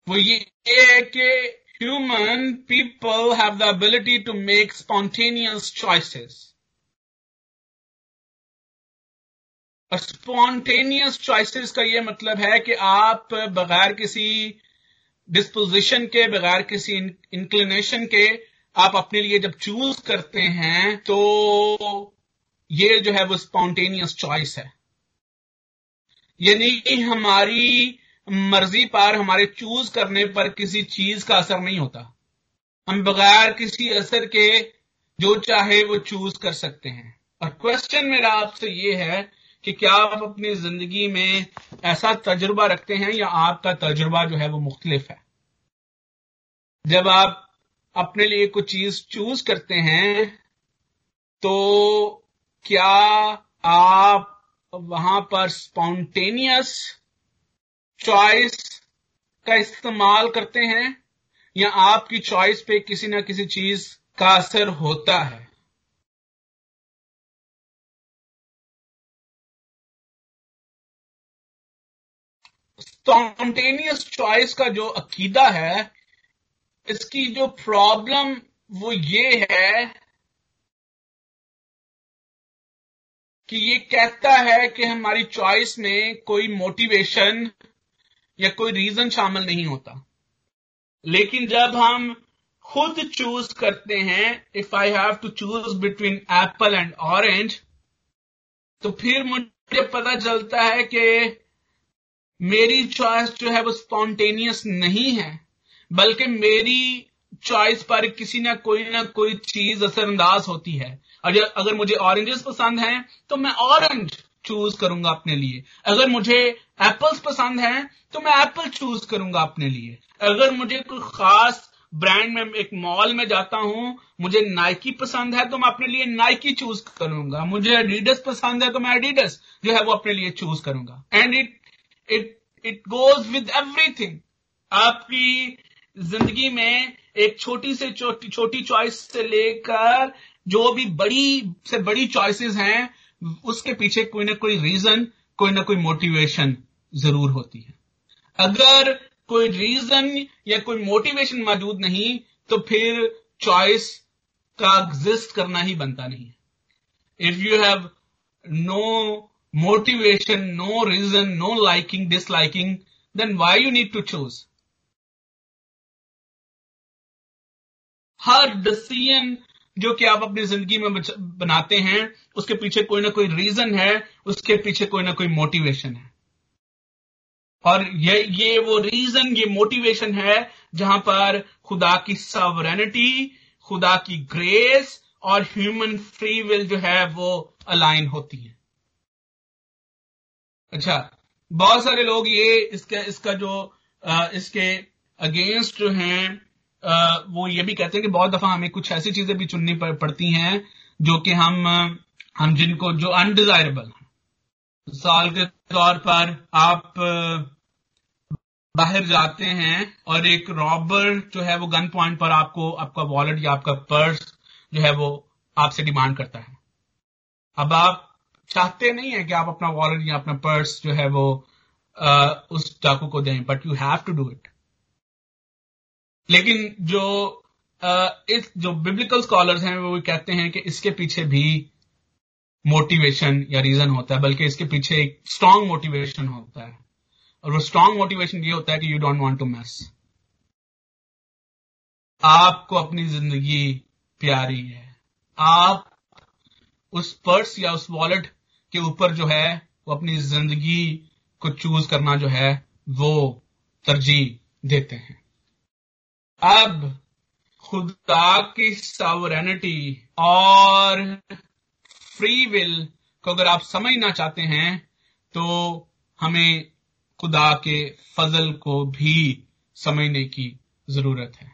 वो ये है कि human people have the ability to make spontaneous choices. Spontaneous choices का ये मतलब है कि आप बगैर किसी डिस्पोजिशन के, बगैर किसी इंक्लिनेशन के आप अपने लिए जब चूज़ करते हैं तो ये जो है वो स्पॉन्टेनियस चॉइस है। यानी हमारी मर्ज़ी पर हमारे चूज़ करने पर किसी चीज़ का असर नहीं होता। हम बगैर किसी असर के जो चाहे वो चूज़ कर सकते हैं। और क्वेश्चन मेरा आपसे ये है कि क्या आप अपनी ज़िंदगी में ऐसा तजुर्बा रखते हैं या आपका तजुर्बा जो है वो मुख्तलिफ़ है? जब आप अपने लिए कुछ चीज़ चूज़ करते हैं तो क्या आप वहाँ पर स्पॉन्टेनियस चॉइस का इस्तेमाल करते हैं, या आपकी चॉइस पे किसी ना किसी चीज़ का असर होता है? स्पॉन्टेनियस चॉइस का जो अकीदा है इसकी जो प्रॉब्लम वो ये है कि ये कहता है कि हमारी चॉइस में कोई मोटिवेशन या कोई रीजन शामिल नहीं होता। लेकिन जब हम खुद चूज़ करते हैं if I have to choose between apple and orange तो फिर मुझे पता चलता है कि मेरी चॉइस जो है वो स्पॉन्टेनियस नहीं है। बल्कि मेरी चॉइस पर किसी ना कोई ना कोई चीज़ असरअंदाज होती है। और अगर मुझे ऑरेंजेस पसंद हैं तो मैं ऑरेंज चूज़ करूँगा अपने लिए। अगर मुझे एप्पल्स पसंद हैं तो मैं एप्पल चूज़ करूँगा अपने लिए। अगर मुझे कोई खास ब्रांड में, एक मॉल में जाता हूँ, मुझे नाइकी पसंद है तो मैं अपने लिए नाइकी चूज़ करूँगा। मुझे एडिडस पसंद है तो मैं एडिडस जो है वो अपने लिए चूज़ करूँगा। And it it it goes with everything आपकी ज़िंदगी में एक छोटी से छोटी चॉइस से लेकर जो भी बड़ी से बड़ी चॉइसेस हैं, उसके पीछे कोई ना कोई रीजन कोई ना कोई मोटिवेशन ज़रूर होती है। अगर कोई रीजन या कोई मोटिवेशन मौजूद नहीं तो फिर चॉइस का एग्जिस्ट करना ही बनता नहीं है। If you have no motivation no reason no liking disliking then why you need to choose her decision जो कि आप अपनी ज़िंदगी में बनाते हैं उसके पीछे कोई ना कोई रीजन है उसके पीछे कोई ना कोई मोटिवेशन है। और ये ये वो रीजन ये मोटिवेशन है जहाँ पर खुदा की सवरेनिटी खुदा की ग्रेस और ह्यूमन फ्री विल जो है वो अलाइन होती है। अच्छा बहुत सारे लोग ये इसका इसका जो आ, इसके अगेंस्ट जो हैं वो ये भी कहते हैं कि बहुत दफ़ा हमें कुछ ऐसी चीज़ें भी चुननी पड़ती हैं जो कि हम हम जिनको जो अनडिजायरेबल मिसाल के तौर पर आप बाहर जाते हैं और एक रॉबर जो है वो गन पॉइंट पर आपको आपका वॉलेट या आपका पर्स जो है वो आपसे डिमांड करता है। अब आप चाहते नहीं है कि आप अपना वॉलेट या अपना पर्स जो है वो आ, उस चाकू को दें but you have to do it लेकिन जो इस, जो बिब्लिकल स्कॉलर्स हैं, वो कहते हैं कि इसके पीछे भी मोटिवेशन या रीजन होता है, बल्कि इसके पीछे एक स्ट्रांग मोटिवेशन होता है। और वो स्ट्रांग मोटिवेशन ये होता है कि you don't want to miss आपको अपनी ज़िंदगी प्यारी है। आप उस पर्स या उस वॉलेट के ऊपर जो है, वो अपनी ज़िंदगी को चूज़ करना जो है, वो तरजीह देते हैं। अब खुदा की सावरेनिटी और फ्री विल को अगर आप समझना चाहते हैं तो हमें खुदा के फजल को भी समझने की ज़रूरत है।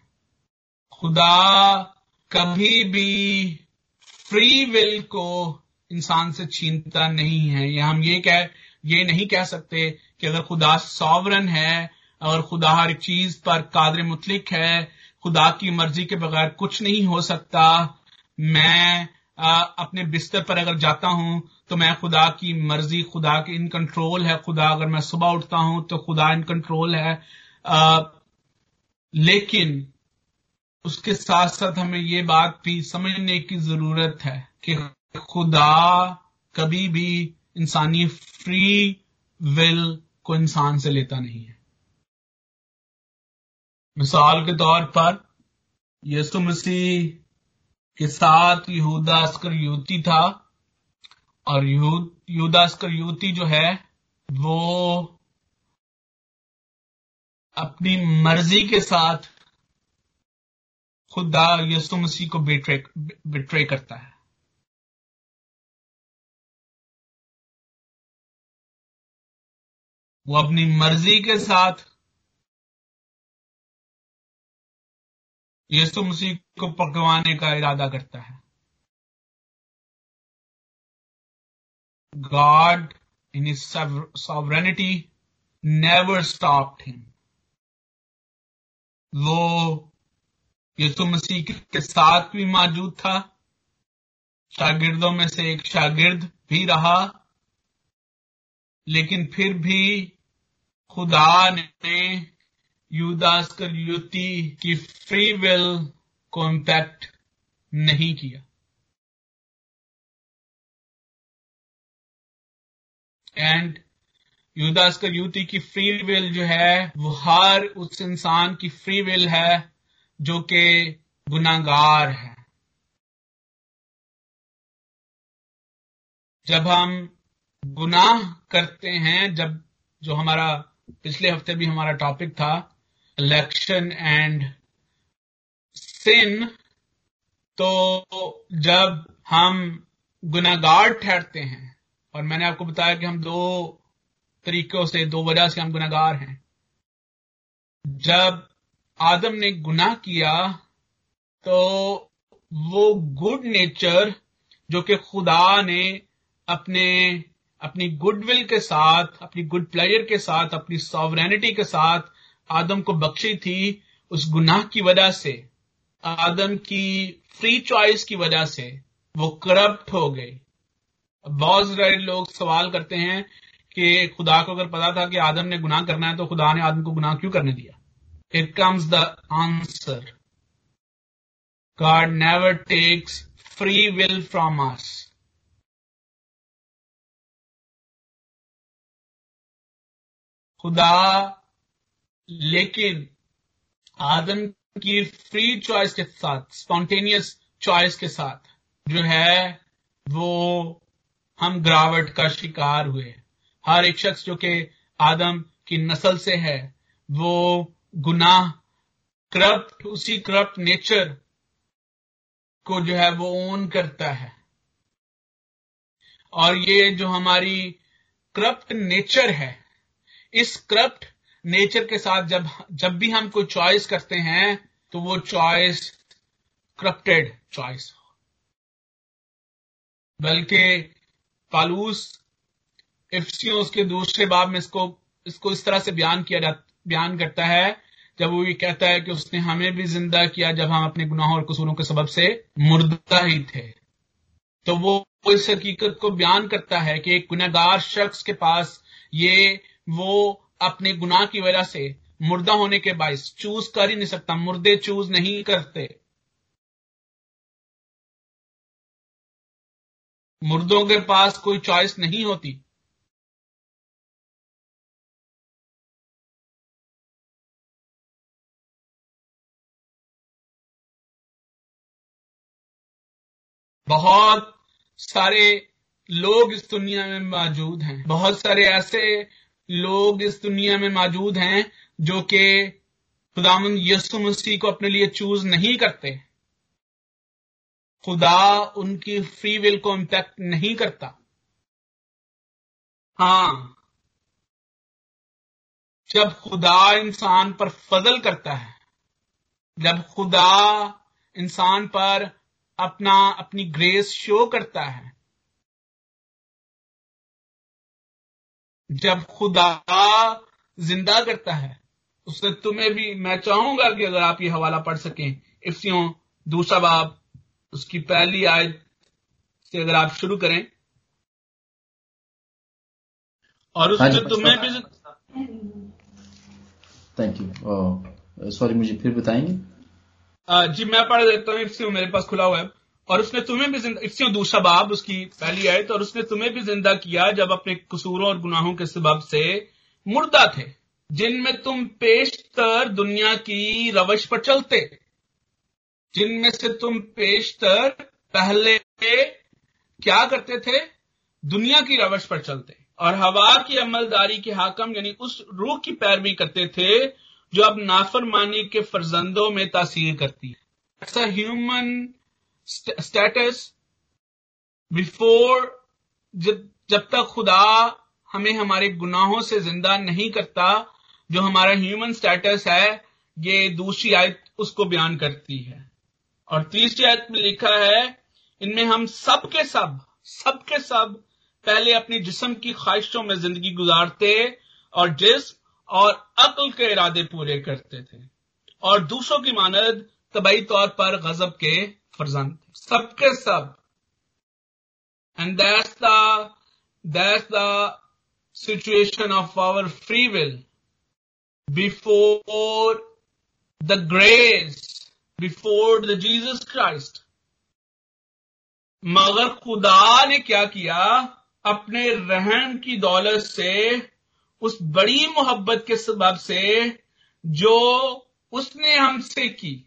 खुदा कभी भी फ्री विल को इंसान से छीनता नहीं है। या हम ये कह, ये नहीं कह सकते कि अगर खुदा सॉवरन है और खुदा हर चीज़ पर कादर मुतलिक है। खुदा की मर्ज़ी के बगैर कुछ नहीं हो सकता। मैं अपने बिस्तर पर अगर जाता हूँ तो मैं खुदा की मर्ज़ी, खुदा की इन कंट्रोल है। खुदा अगर मैं सुबह उठता हूँ तो खुदा इन कंट्रोल है। लेकिन उसके साथ साथ हमें ये बात भी समझने की ज़रूरत है कि खुदा कभी भी इंसानी फ्री विल को इंसान से लेता नहीं है। मिसाल के तौर पर यसु मसीह के साथ यहूदा अस्कर युवती था, और यहूदा अस्कर युवती जो है, वो अपनी मर्ज़ी के साथ खुदा यसु मसीह को बिट्रे बिट्रे करता है। वो अपनी मर्ज़ी के साथ यसु मसीह को पकवाने का इरादा करता है। God in sovereignty never stop him वो यसु मसीह के साथ भी मौजूद था। शागिर्दों में से एक शागिर्द भी रहा। लेकिन फिर भी खुदा ने यूदास कर युति की फ्री विल को इम्पैक्ट नहीं किया। एंड युदास कर युति की फ्री विल जो है, वो हर उस इंसान की फ्री विल है जो कि गुनागार है। जब हम गुनाह करते हैं, जब जो हमारा, पिछले हफ़्ते भी हमारा टॉपिक था इलेक्शन एंड सिन तो जब हम गुनागार ठहरते हैं, और मैंने आपको बताया कि हम दो तरीकों से, दो वजह से हम गुनागार हैं। जब आदम ने गुनाह किया तो वो गुड नेचर जो कि खुदा ने अपने, अपनी गुडविल के साथ, अपनी गुड प्लेयर के साथ, अपनी सॉवरेनिटी के साथ आदम को बख्शी थी उस गुनाह की वजह से, आदम की फ्री चॉइस की वजह से वो करप्ट हो गई बहुत सारे लोग सवाल करते हैं कि खुदा को अगर पता था कि आदम ने गुनाह करना है तो खुदा ने आदम को गुनाह क्यों करने दिया here comes the answer. God never takes free will from us. खुदा लेकिन आदम की फ्री चॉइस के साथ स्पॉन्टेनियस चॉइस के साथ जो है, वो हम ग्रावट का शिकार हुए। हर एक शख्स जो कि आदम की नस्ल से है, वो गुनाह करप्ट उसी करप्ट नेचर को जो है, वो ओन करता है। और ये जो हमारी करप्ट नेचर है, इस करप्ट नेचर के साथ जब जब भी हम कोई चॉइस करते हैं तो वो चॉइस करप्टेड चॉइस बल्कि पालूस इफ्सियों उसके दूसरे बाब में इसको इसको इस तरह से बयान किया जा बयान करता है, जब वो ये कहता है कि उसने हमें भी ज़िंदा किया जब हम अपने गुनाहों और कसूरों के सबब से मुर्दा ही थे। तो वो इस हकीकत को बयान करता है कि एक गुनागार शख्स के पास ये, वो अपने गुनाह की वजह से मुर्दा होने के बायस चूज़ कर ही नहीं सकता, मुर्दे चूज़ नहीं करते। मुर्दों के पास कोई चॉइस नहीं होती। बहुत सारे लोग इस दुनिया में मौजूद हैं। बहुत सारे ऐसे लोग इस दुनिया में मौजूद हैं जो कि खुदाम यसु मसीह को अपने लिए चूज़ नहीं करते। खुदा उनकी फ्री विल को इंपैक्ट नहीं करता। हाँ। जब खुदा इंसान पर फजल करता है, जब खुदा इंसान पर अपना, अपनी ग्रेस शो करता है जब खुदा ज़िंदा करता है उसने तुम्हें भी मैं चाहूँगा कि अगर आप ये हवाला पढ़ सकें इफ्सियों दूसरा बाब उसकी पहली आयत से अगर आप शुरू करें। और उसने हाँ तुम्हें भी थैंक यू सॉरी मुझे फिर बताएँगे? जी मैं पढ़ देता हूँ इफ्सियों मेरे पास खुला हुआ है। और उसने तुम्हें भी इफ्सियों दूसरा बाब उसकी पहली आयत, और उसने तुम्हें भी ज़िंदा किया जब अपने कसूरों और गुनाहों के सबब से मुर्दा थे, जिनमें तुम पेशतर दुनिया की रवश पर चलते। जिनमें से तुम पेशतर पहले क्या करते थे? दुनिया की रवश पर चलते। और हवा की अमलदारी के हाकम, यानी उस रूह की पैरवी करते थे, जो अब नाफरमानी के फर्जंदों में तासीर करती है। ऐसा ह्यूमन स्टेटस बिफोर जब जब तक खुदा हमें हमारे गुनाहों से ज़िंदा नहीं करता, जो हमारा ह्यूमन स्टेटस है, ये दूसरी आयत उसको बयान करती है। और तीसरी आयत में लिखा है, इनमें हम सब के सब सब के सब पहले अपने जिस्म की ख्वाहिशों में ज़िंदगी गुजारते और जिस्म और अक्ल के इरादे पूरे करते थे। और दूसरों की मानद तबाई तौर पर गजब के फर्जंद सबके सब। And that's the that's the situation of our free will before the grace before the Jesus Christ मगर खुदा ने क्या किया? अपने रहम की दौलत से, उस बड़ी मोहब्बत के सबब से, जो उसने हमसे की।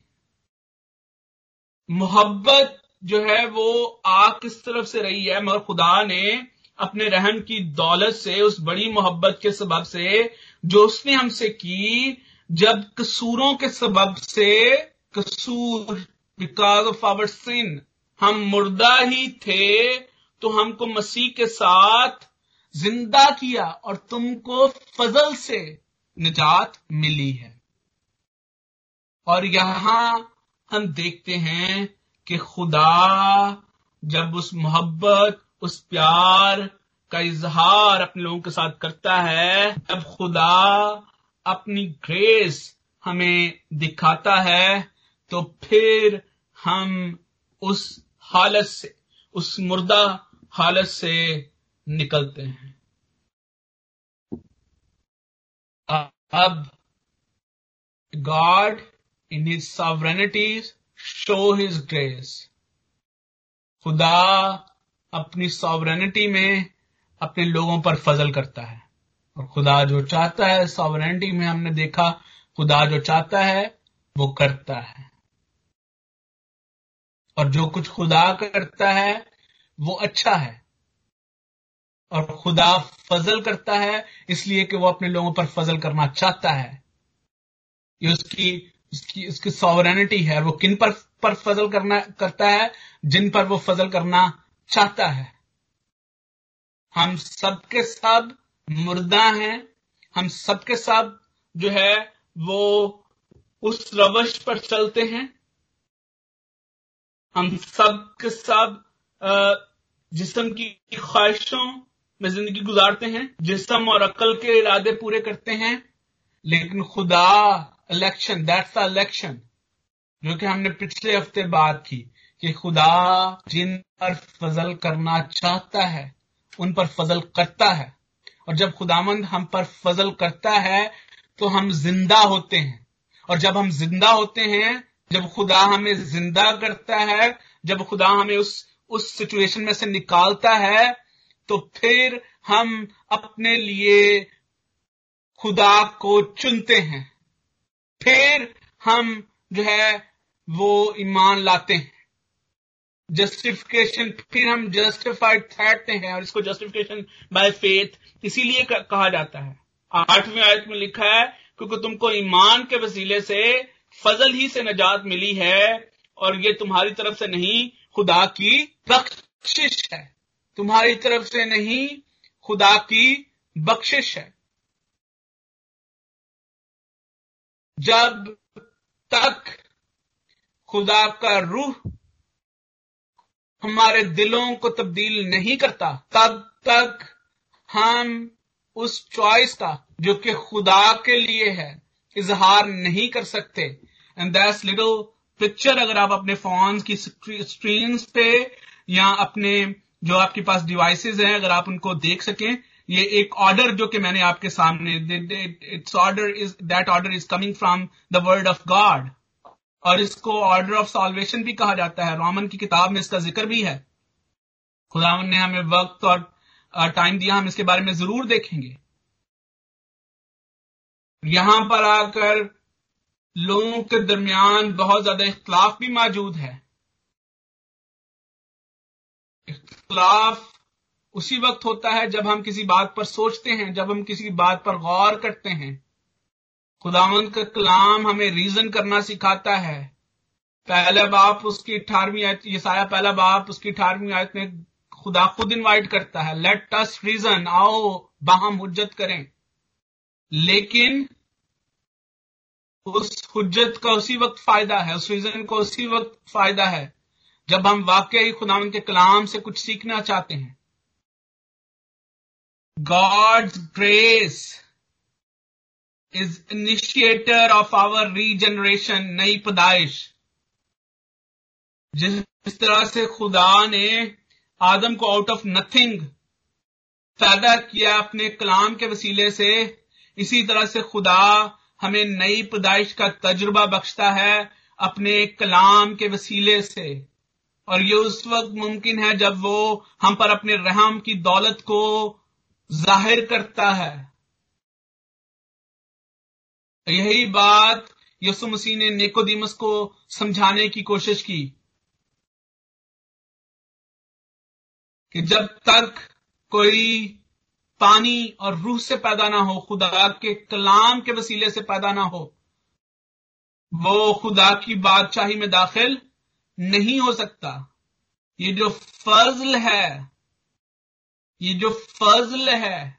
मोहब्बत जो है वो आग किस तरफ़ से रही है? मगर खुदा ने अपने रहम की दौलत से, उस बड़ी मोहब्बत के सबब से, जो उसने हमसे की, जब कसूरों के सबब से कसूर बिकॉज़ ऑफ़ आवर सिन हम मुर्दा ही थे तो हमको मसीह के साथ ज़िंदा किया और तुमको फजल से निजात मिली है। और यहाँ हम देखते हैं कि खुदा जब उस मोहब्बत, उस प्यार का इजहार अपने लोगों के साथ करता है, तब खुदा अपनी ग्रेस हमें दिखाता है तो फिर हम उस हालत से, उस मुर्दा हालत से निकलते हैं। अब God in his sovereignties show his grace खुदा अपनी सॉवरेनिटी में अपने लोगों पर फजल करता है। और खुदा जो चाहता है सॉवरेनिटी में हमने देखा, खुदा जो चाहता है, वो करता है। और जो कुछ खुदा करता है, वो अच्छा है। और खुदा फजल करता है, इसलिए कि वो अपने लोगों पर फजल करना चाहता है। ये उसकी उसकी उसकी सॉवरेनिटी है, वो किन पर पर फजल करना, करता है, जिन पर वो फजल करना चाहता है। हम सबके सब मुर्दा हैं, हम सबके सब जो है, वो उस रवश पर चलते हैं। हम सब के सब जिसम की ख्वाहिशों में ज़िंदगी गुजारते हैं, जिसम और अकल के इरादे पूरे करते हैं, लेकिन खुदा इलेक्शन दैट्स द इलेक्शन जो कि हमने पिछले हफ़्ते बात की कि खुदा जिन पर फजल करना चाहता है, उन पर फजल करता है। और जब खुदामंद हम पर फजल करता है तो हम ज़िंदा होते हैं। और जब हम ज़िंदा होते हैं, जब खुदा हमें ज़िंदा करता है, जब खुदा हमें उस उस सिचुएशन में से निकालता है तो फिर हम अपने लिए खुदा को चुनते हैं। फिर हम जो है वो ईमान लाते हैं। जस्टिफिकेशन फिर हम जस्टिफाइड ठहरते हैं और इसको जस्टिफिकेशन बाय फेथ इसीलिए कहा जाता है। आठवीं आयत में लिखा है, क्योंकि तुमको ईमान के वसीले से फजल ही से नजात मिली है और ये तुम्हारी तरफ़ से नहीं, खुदा की बख्शिश है। तुम्हारी तरफ़ से नहीं, खुदा की बख्शिश है। जब तक खुदा का रूह हमारे दिलों को तब्दील नहीं करता, तब तक हम उस चॉइस का, जो कि खुदा के लिए है, इजहार नहीं कर सकते। एंड दैट्स लिटिल पिक्चर अगर आप अपने फ़ोन की स्क्रीन पे या अपने जो आपके पास डिवाइसेस हैं, अगर आप उनको देख सकें ये एक ऑर्डर जो कि मैंने आपके सामने it's order is that order is coming from the word of God और इसको ऑर्डर ऑफ़ सॉल्वेशन भी कहा जाता है। रोमन की किताब में इसका ज़िक्र भी है। खुदावन ने हमें वक्त और टाइम दिया, हम इसके बारे में ज़रूर देखेंगे। यहाँ पर आकर लोगों के दरमियान बहुत ज़्यादा इख्तलाफ भी मौजूद है। इख्तलाफ उसी वक्त होता है जब हम किसी बात पर सोचते हैं, जब हम किसी बात पर गौर करते हैं। खुदावंत का कलाम हमें रीजन करना सिखाता है। पहले बाप उसकी अठारहवीं आयत ये साया पहला बाप उसकी अठारहवीं आयत में खुदा खुद इनवाइट करता है लेट अस रीजन आओ बाहम हुज्जत करें। लेकिन उस हुज्जत का उसी वक्त फ़ायदा है, उस रीजन को उसी वक्त फ़ायदा है, जब हम वाकई खुदावन के कलाम से कुछ सीखना चाहते हैं। God's grace is initiator of our regeneration नई पैदाइश। जिस तरह से खुदा ने आदम को आउट ऑफ़ नथिंग पैदा किया अपने कलाम के वसीले से, इसी तरह से खुदा हमें नई पैदाइश का तजुर्बा बख्शता है अपने कलाम के वसीले से। और ये उस वक्त मुमकिन है जब वो हम पर अपने रहम की दौलत को ज़ाहिर करता है। यही बात यसु मसीह ने नेकोदिमस को समझाने की कोशिश की कि जब तक कोई पानी और रूह से पैदा ना हो, खुदा के कलाम के वसीले से पैदा ना हो, वो खुदा की बादशाही में दाखिल नहीं हो सकता। ये जो फजल है ये जो फजल है,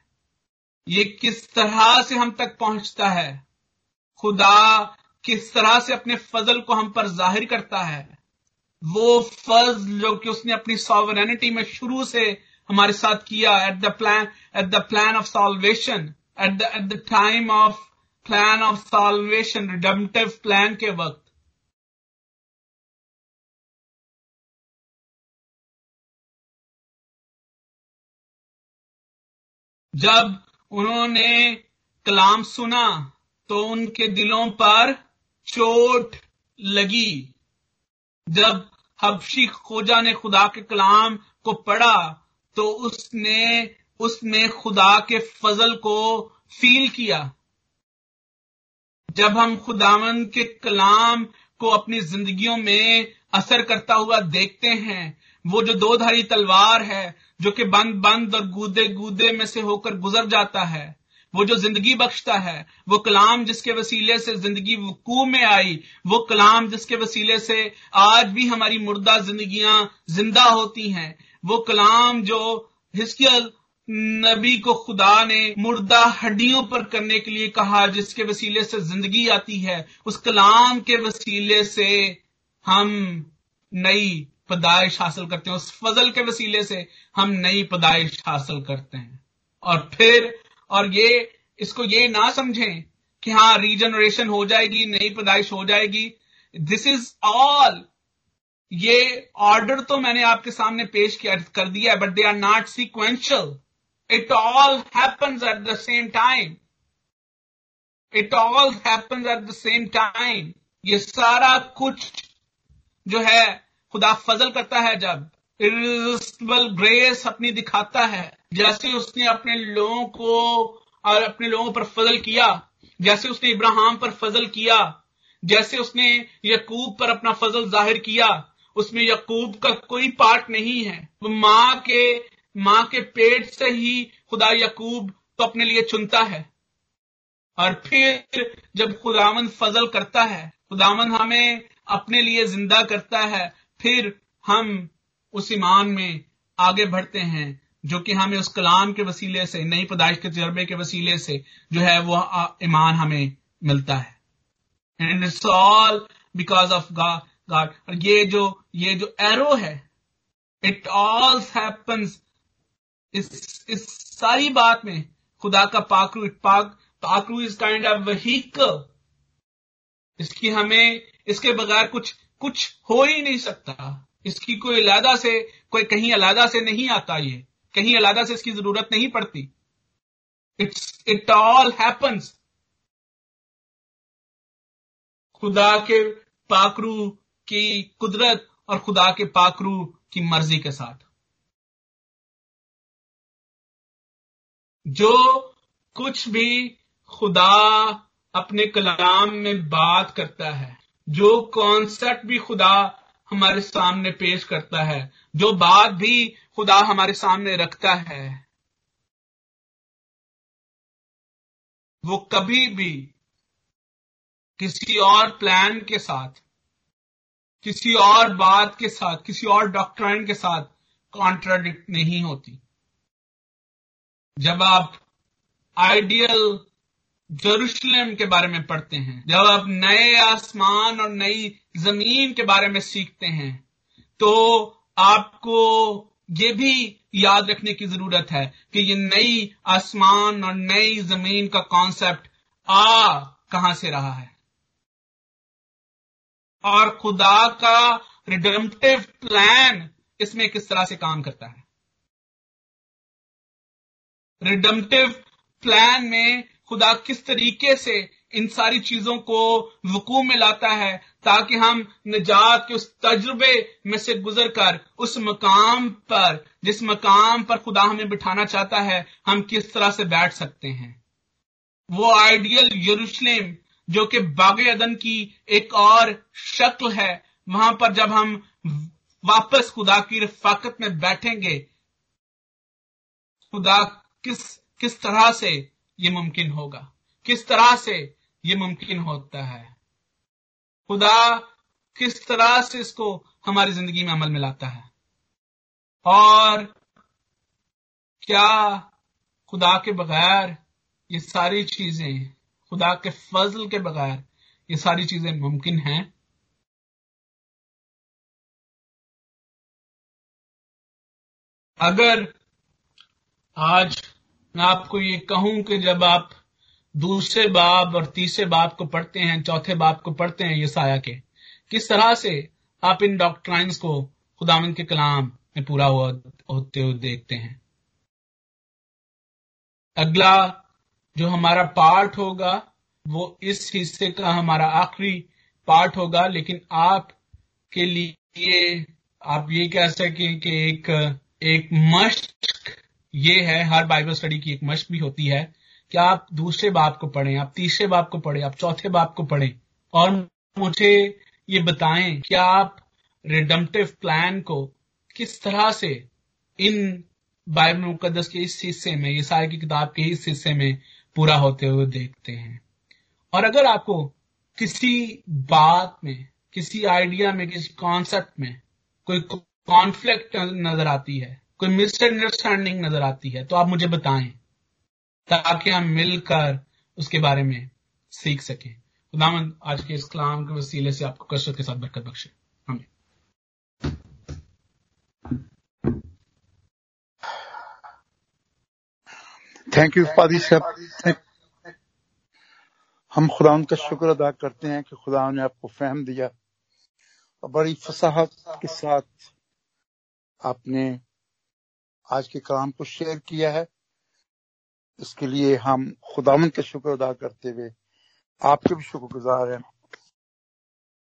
ये किस तरह से हम तक पहुँचता है? खुदा किस तरह से अपने फजल को हम पर ज़ाहिर करता है? वो फजल जो कि उसने अपनी सॉवरेनिटी में शुरू से हमारे साथ किया at the plan at the plan of salvation at the at the time of plan of salvation redemptive plan के वक्त। जब उन्होंने कलाम सुना तो उनके दिलों पर चोट लगी। जब हबशी खोजा ने खुदा के कलाम को पढ़ा तो उसने उसने खुदा के फजल को फील किया। जब हम खुदावन के कलाम को अपनी जिंदगियों में असर करता हुआ देखते हैं वो जो दो धारी तलवार है, जो कि बंद बंद और गूदे गूदे में से होकर गुजर जाता है, वो जो ज़िंदगी बख्शता है, वो कलाम जिसके वसीले से ज़िंदगी वकू में आई, वो कलाम जिसके वसीले से आज भी हमारी मुर्दा जिंदगियाँ ज़िंदा होती हैं, वो कलाम जो हिस्कियल नबी को खुदा ने मुर्दा हड्डियों पर करने के लिए कहा, जिसके वसीले से ज़िंदगी आती है, उस कलाम के वसीले से हम नई पैदाइश हासिल करते हैं। उस फजल के वसीले से हम नई पदाइश हासिल करते हैं। और फिर, और ये, इसको ये ना समझें कि हाँ रीजनरेशन हो जाएगी, नई पैदाइश हो जाएगी। दिस इज़ ऑल ये ऑर्डर तो मैंने आपके सामने पेश किया, कर दिया but they are not sequential it all happens at the same time it all happens at the same time ये सारा कुछ जो है खुदा फजल करता है जब इरिजिस्टिबल ग्रेस अपनी दिखाता है, जैसे उसने अपने लोगों को और अपने लोगों पर फजल किया, जैसे उसने इब्राहिम पर फजल किया, जैसे उसने यकूब पर अपना फजल ज़ाहिर किया, उसमें यकूब का कोई पार्ट नहीं है। वो माँ के माँ के पेट से ही खुदा यकूब तो अपने लिए चुनता है। और फिर जब खुदावन फजल करता है, खुदावन हमें अपने लिए ज़िंदा करता है फिर हम उस ईमान में आगे बढ़ते हैं, जो कि हमें उस कलाम के वसीले से, नई पैदाइश के तजर्बे के वसीले से जो है वो ईमान हमें मिलता है। And it's all because of God और ये जो ये जो एरो है इट ऑल इस इस सारी बात में, खुदा का पाकरू इट पाक पाकरू इज़ काइंड ऑफ़ वहीकल इसकी हमें, इसके बगैर कुछ कुछ हो ही नहीं सकता। इसकी कोई अलादा से, कोई कहीं अलादा से नहीं आता ये। कहीं अलादा से इसकी ज़रूरत नहीं पड़ती। इट्स इट ऑल हैपन्स खुदा के पाकरू की कुदरत और खुदा के पाकरू की मर्ज़ी के साथ। जो कुछ भी खुदा अपने कलाम में बात करता है जो कॉन्सेप्ट भी खुदा हमारे सामने पेश करता है, जो बात भी खुदा हमारे सामने रखता है, वो कभी भी किसी और प्लान के साथ, किसी और बात के साथ, किसी और डॉक्ट्राइन के साथ कॉन्ट्राडिक्ट नहीं होती। जब आप आइडियल जरूशलेम के बारे में पढ़ते हैं। जब आप नए आसमान और नई ज़मीन के बारे में सीखते हैं तो आपको ये भी याद रखने की ज़रूरत है कि ये नई आसमान और नई ज़मीन का कॉन्सेप्ट आ कहाँ से रहा है। और खुदा का रिडम्पटिव प्लान इसमें किस तरह से काम करता है? रिडम्पटिव प्लान में खुदा किस तरीके से इन सारी चीज़ों को वकू में लाता है ताकि हम निजात के उस तजुर्बे में से गुजर कर उस मकाम पर, जिस मकाम पर खुदा हमें बिठाना चाहता है, हम किस तरह से बैठ सकते हैं। वो आइडियल यरूशलेम, जो कि बाग अदन की एक और शक्ल है, वहाँ पर जब हम वापस खुदा की रफाकत में बैठेंगे, खुदा किस किस तरह से ये मुमकिन होगा। किस तरह से ये मुमकिन होता है? खुदा किस तरह से इसको हमारी ज़िंदगी में अमल में लाता है? और क्या खुदा के बगैर ये सारी चीज़ें, खुदा के फजल के बगैर ये सारी चीज़ें मुमकिन हैं? अगर आज मैं आपको ये कहूँ कि जब आप दूसरे बाब और तीसरे बाब को पढ़ते हैं, चौथे बाब को पढ़ते हैं ये साया के, किस तरह से आप इन डॉक्ट्राइंस को खुदावन के कलाम में पूरा होते हुए देखते हैं? अगला जो हमारा पार्ट होगा, वो इस हिस्से का हमारा आखिरी पार्ट होगा, लेकिन आप के लिए आप ये कह सकें कि एक एक मश्क ये है, हर बाइबल स्टडी की एक मश्क भी होती है क्या आप दूसरे बाप को पढ़ें, आप तीसरे बाप को पढ़ें, आप चौथे बाप को पढ़ें। और मुझे ये बताएँ क्या आप रिडम्पटिव प्लान को किस तरह से इन बाइबल मुकदस के इस हिस्से में ये सारे की किताब के इस हिस्से में पूरा होते हुए देखते हैं। और अगर आपको किसी बात में, किसी आइडिया में, किसी कॉन्सेप्ट में कोई कॉन्फ्लिक्ट नज़र आती है कोई मिसअंडरस्टैंडिंग नज़र आती है तो आप मुझे बताएँ, ताकि हम मिलकर उसके बारे में सीख सकें। खुदामंद आज के इस कलाम के वसीले से आपको कसरत के साथ बरकत बख्शे। हमें थैंक यू फादी साहब हम खुदा का शुक्र अदा करते हैं कि खुदा ने आपको फहम दिया और बड़ी फसाहत के साथ आपने आज के कलाम को शेयर किया है। इसके लिए हम खुदावन का शुक्र अदा करते हुए आपके भी शुक्रगुजार हैं।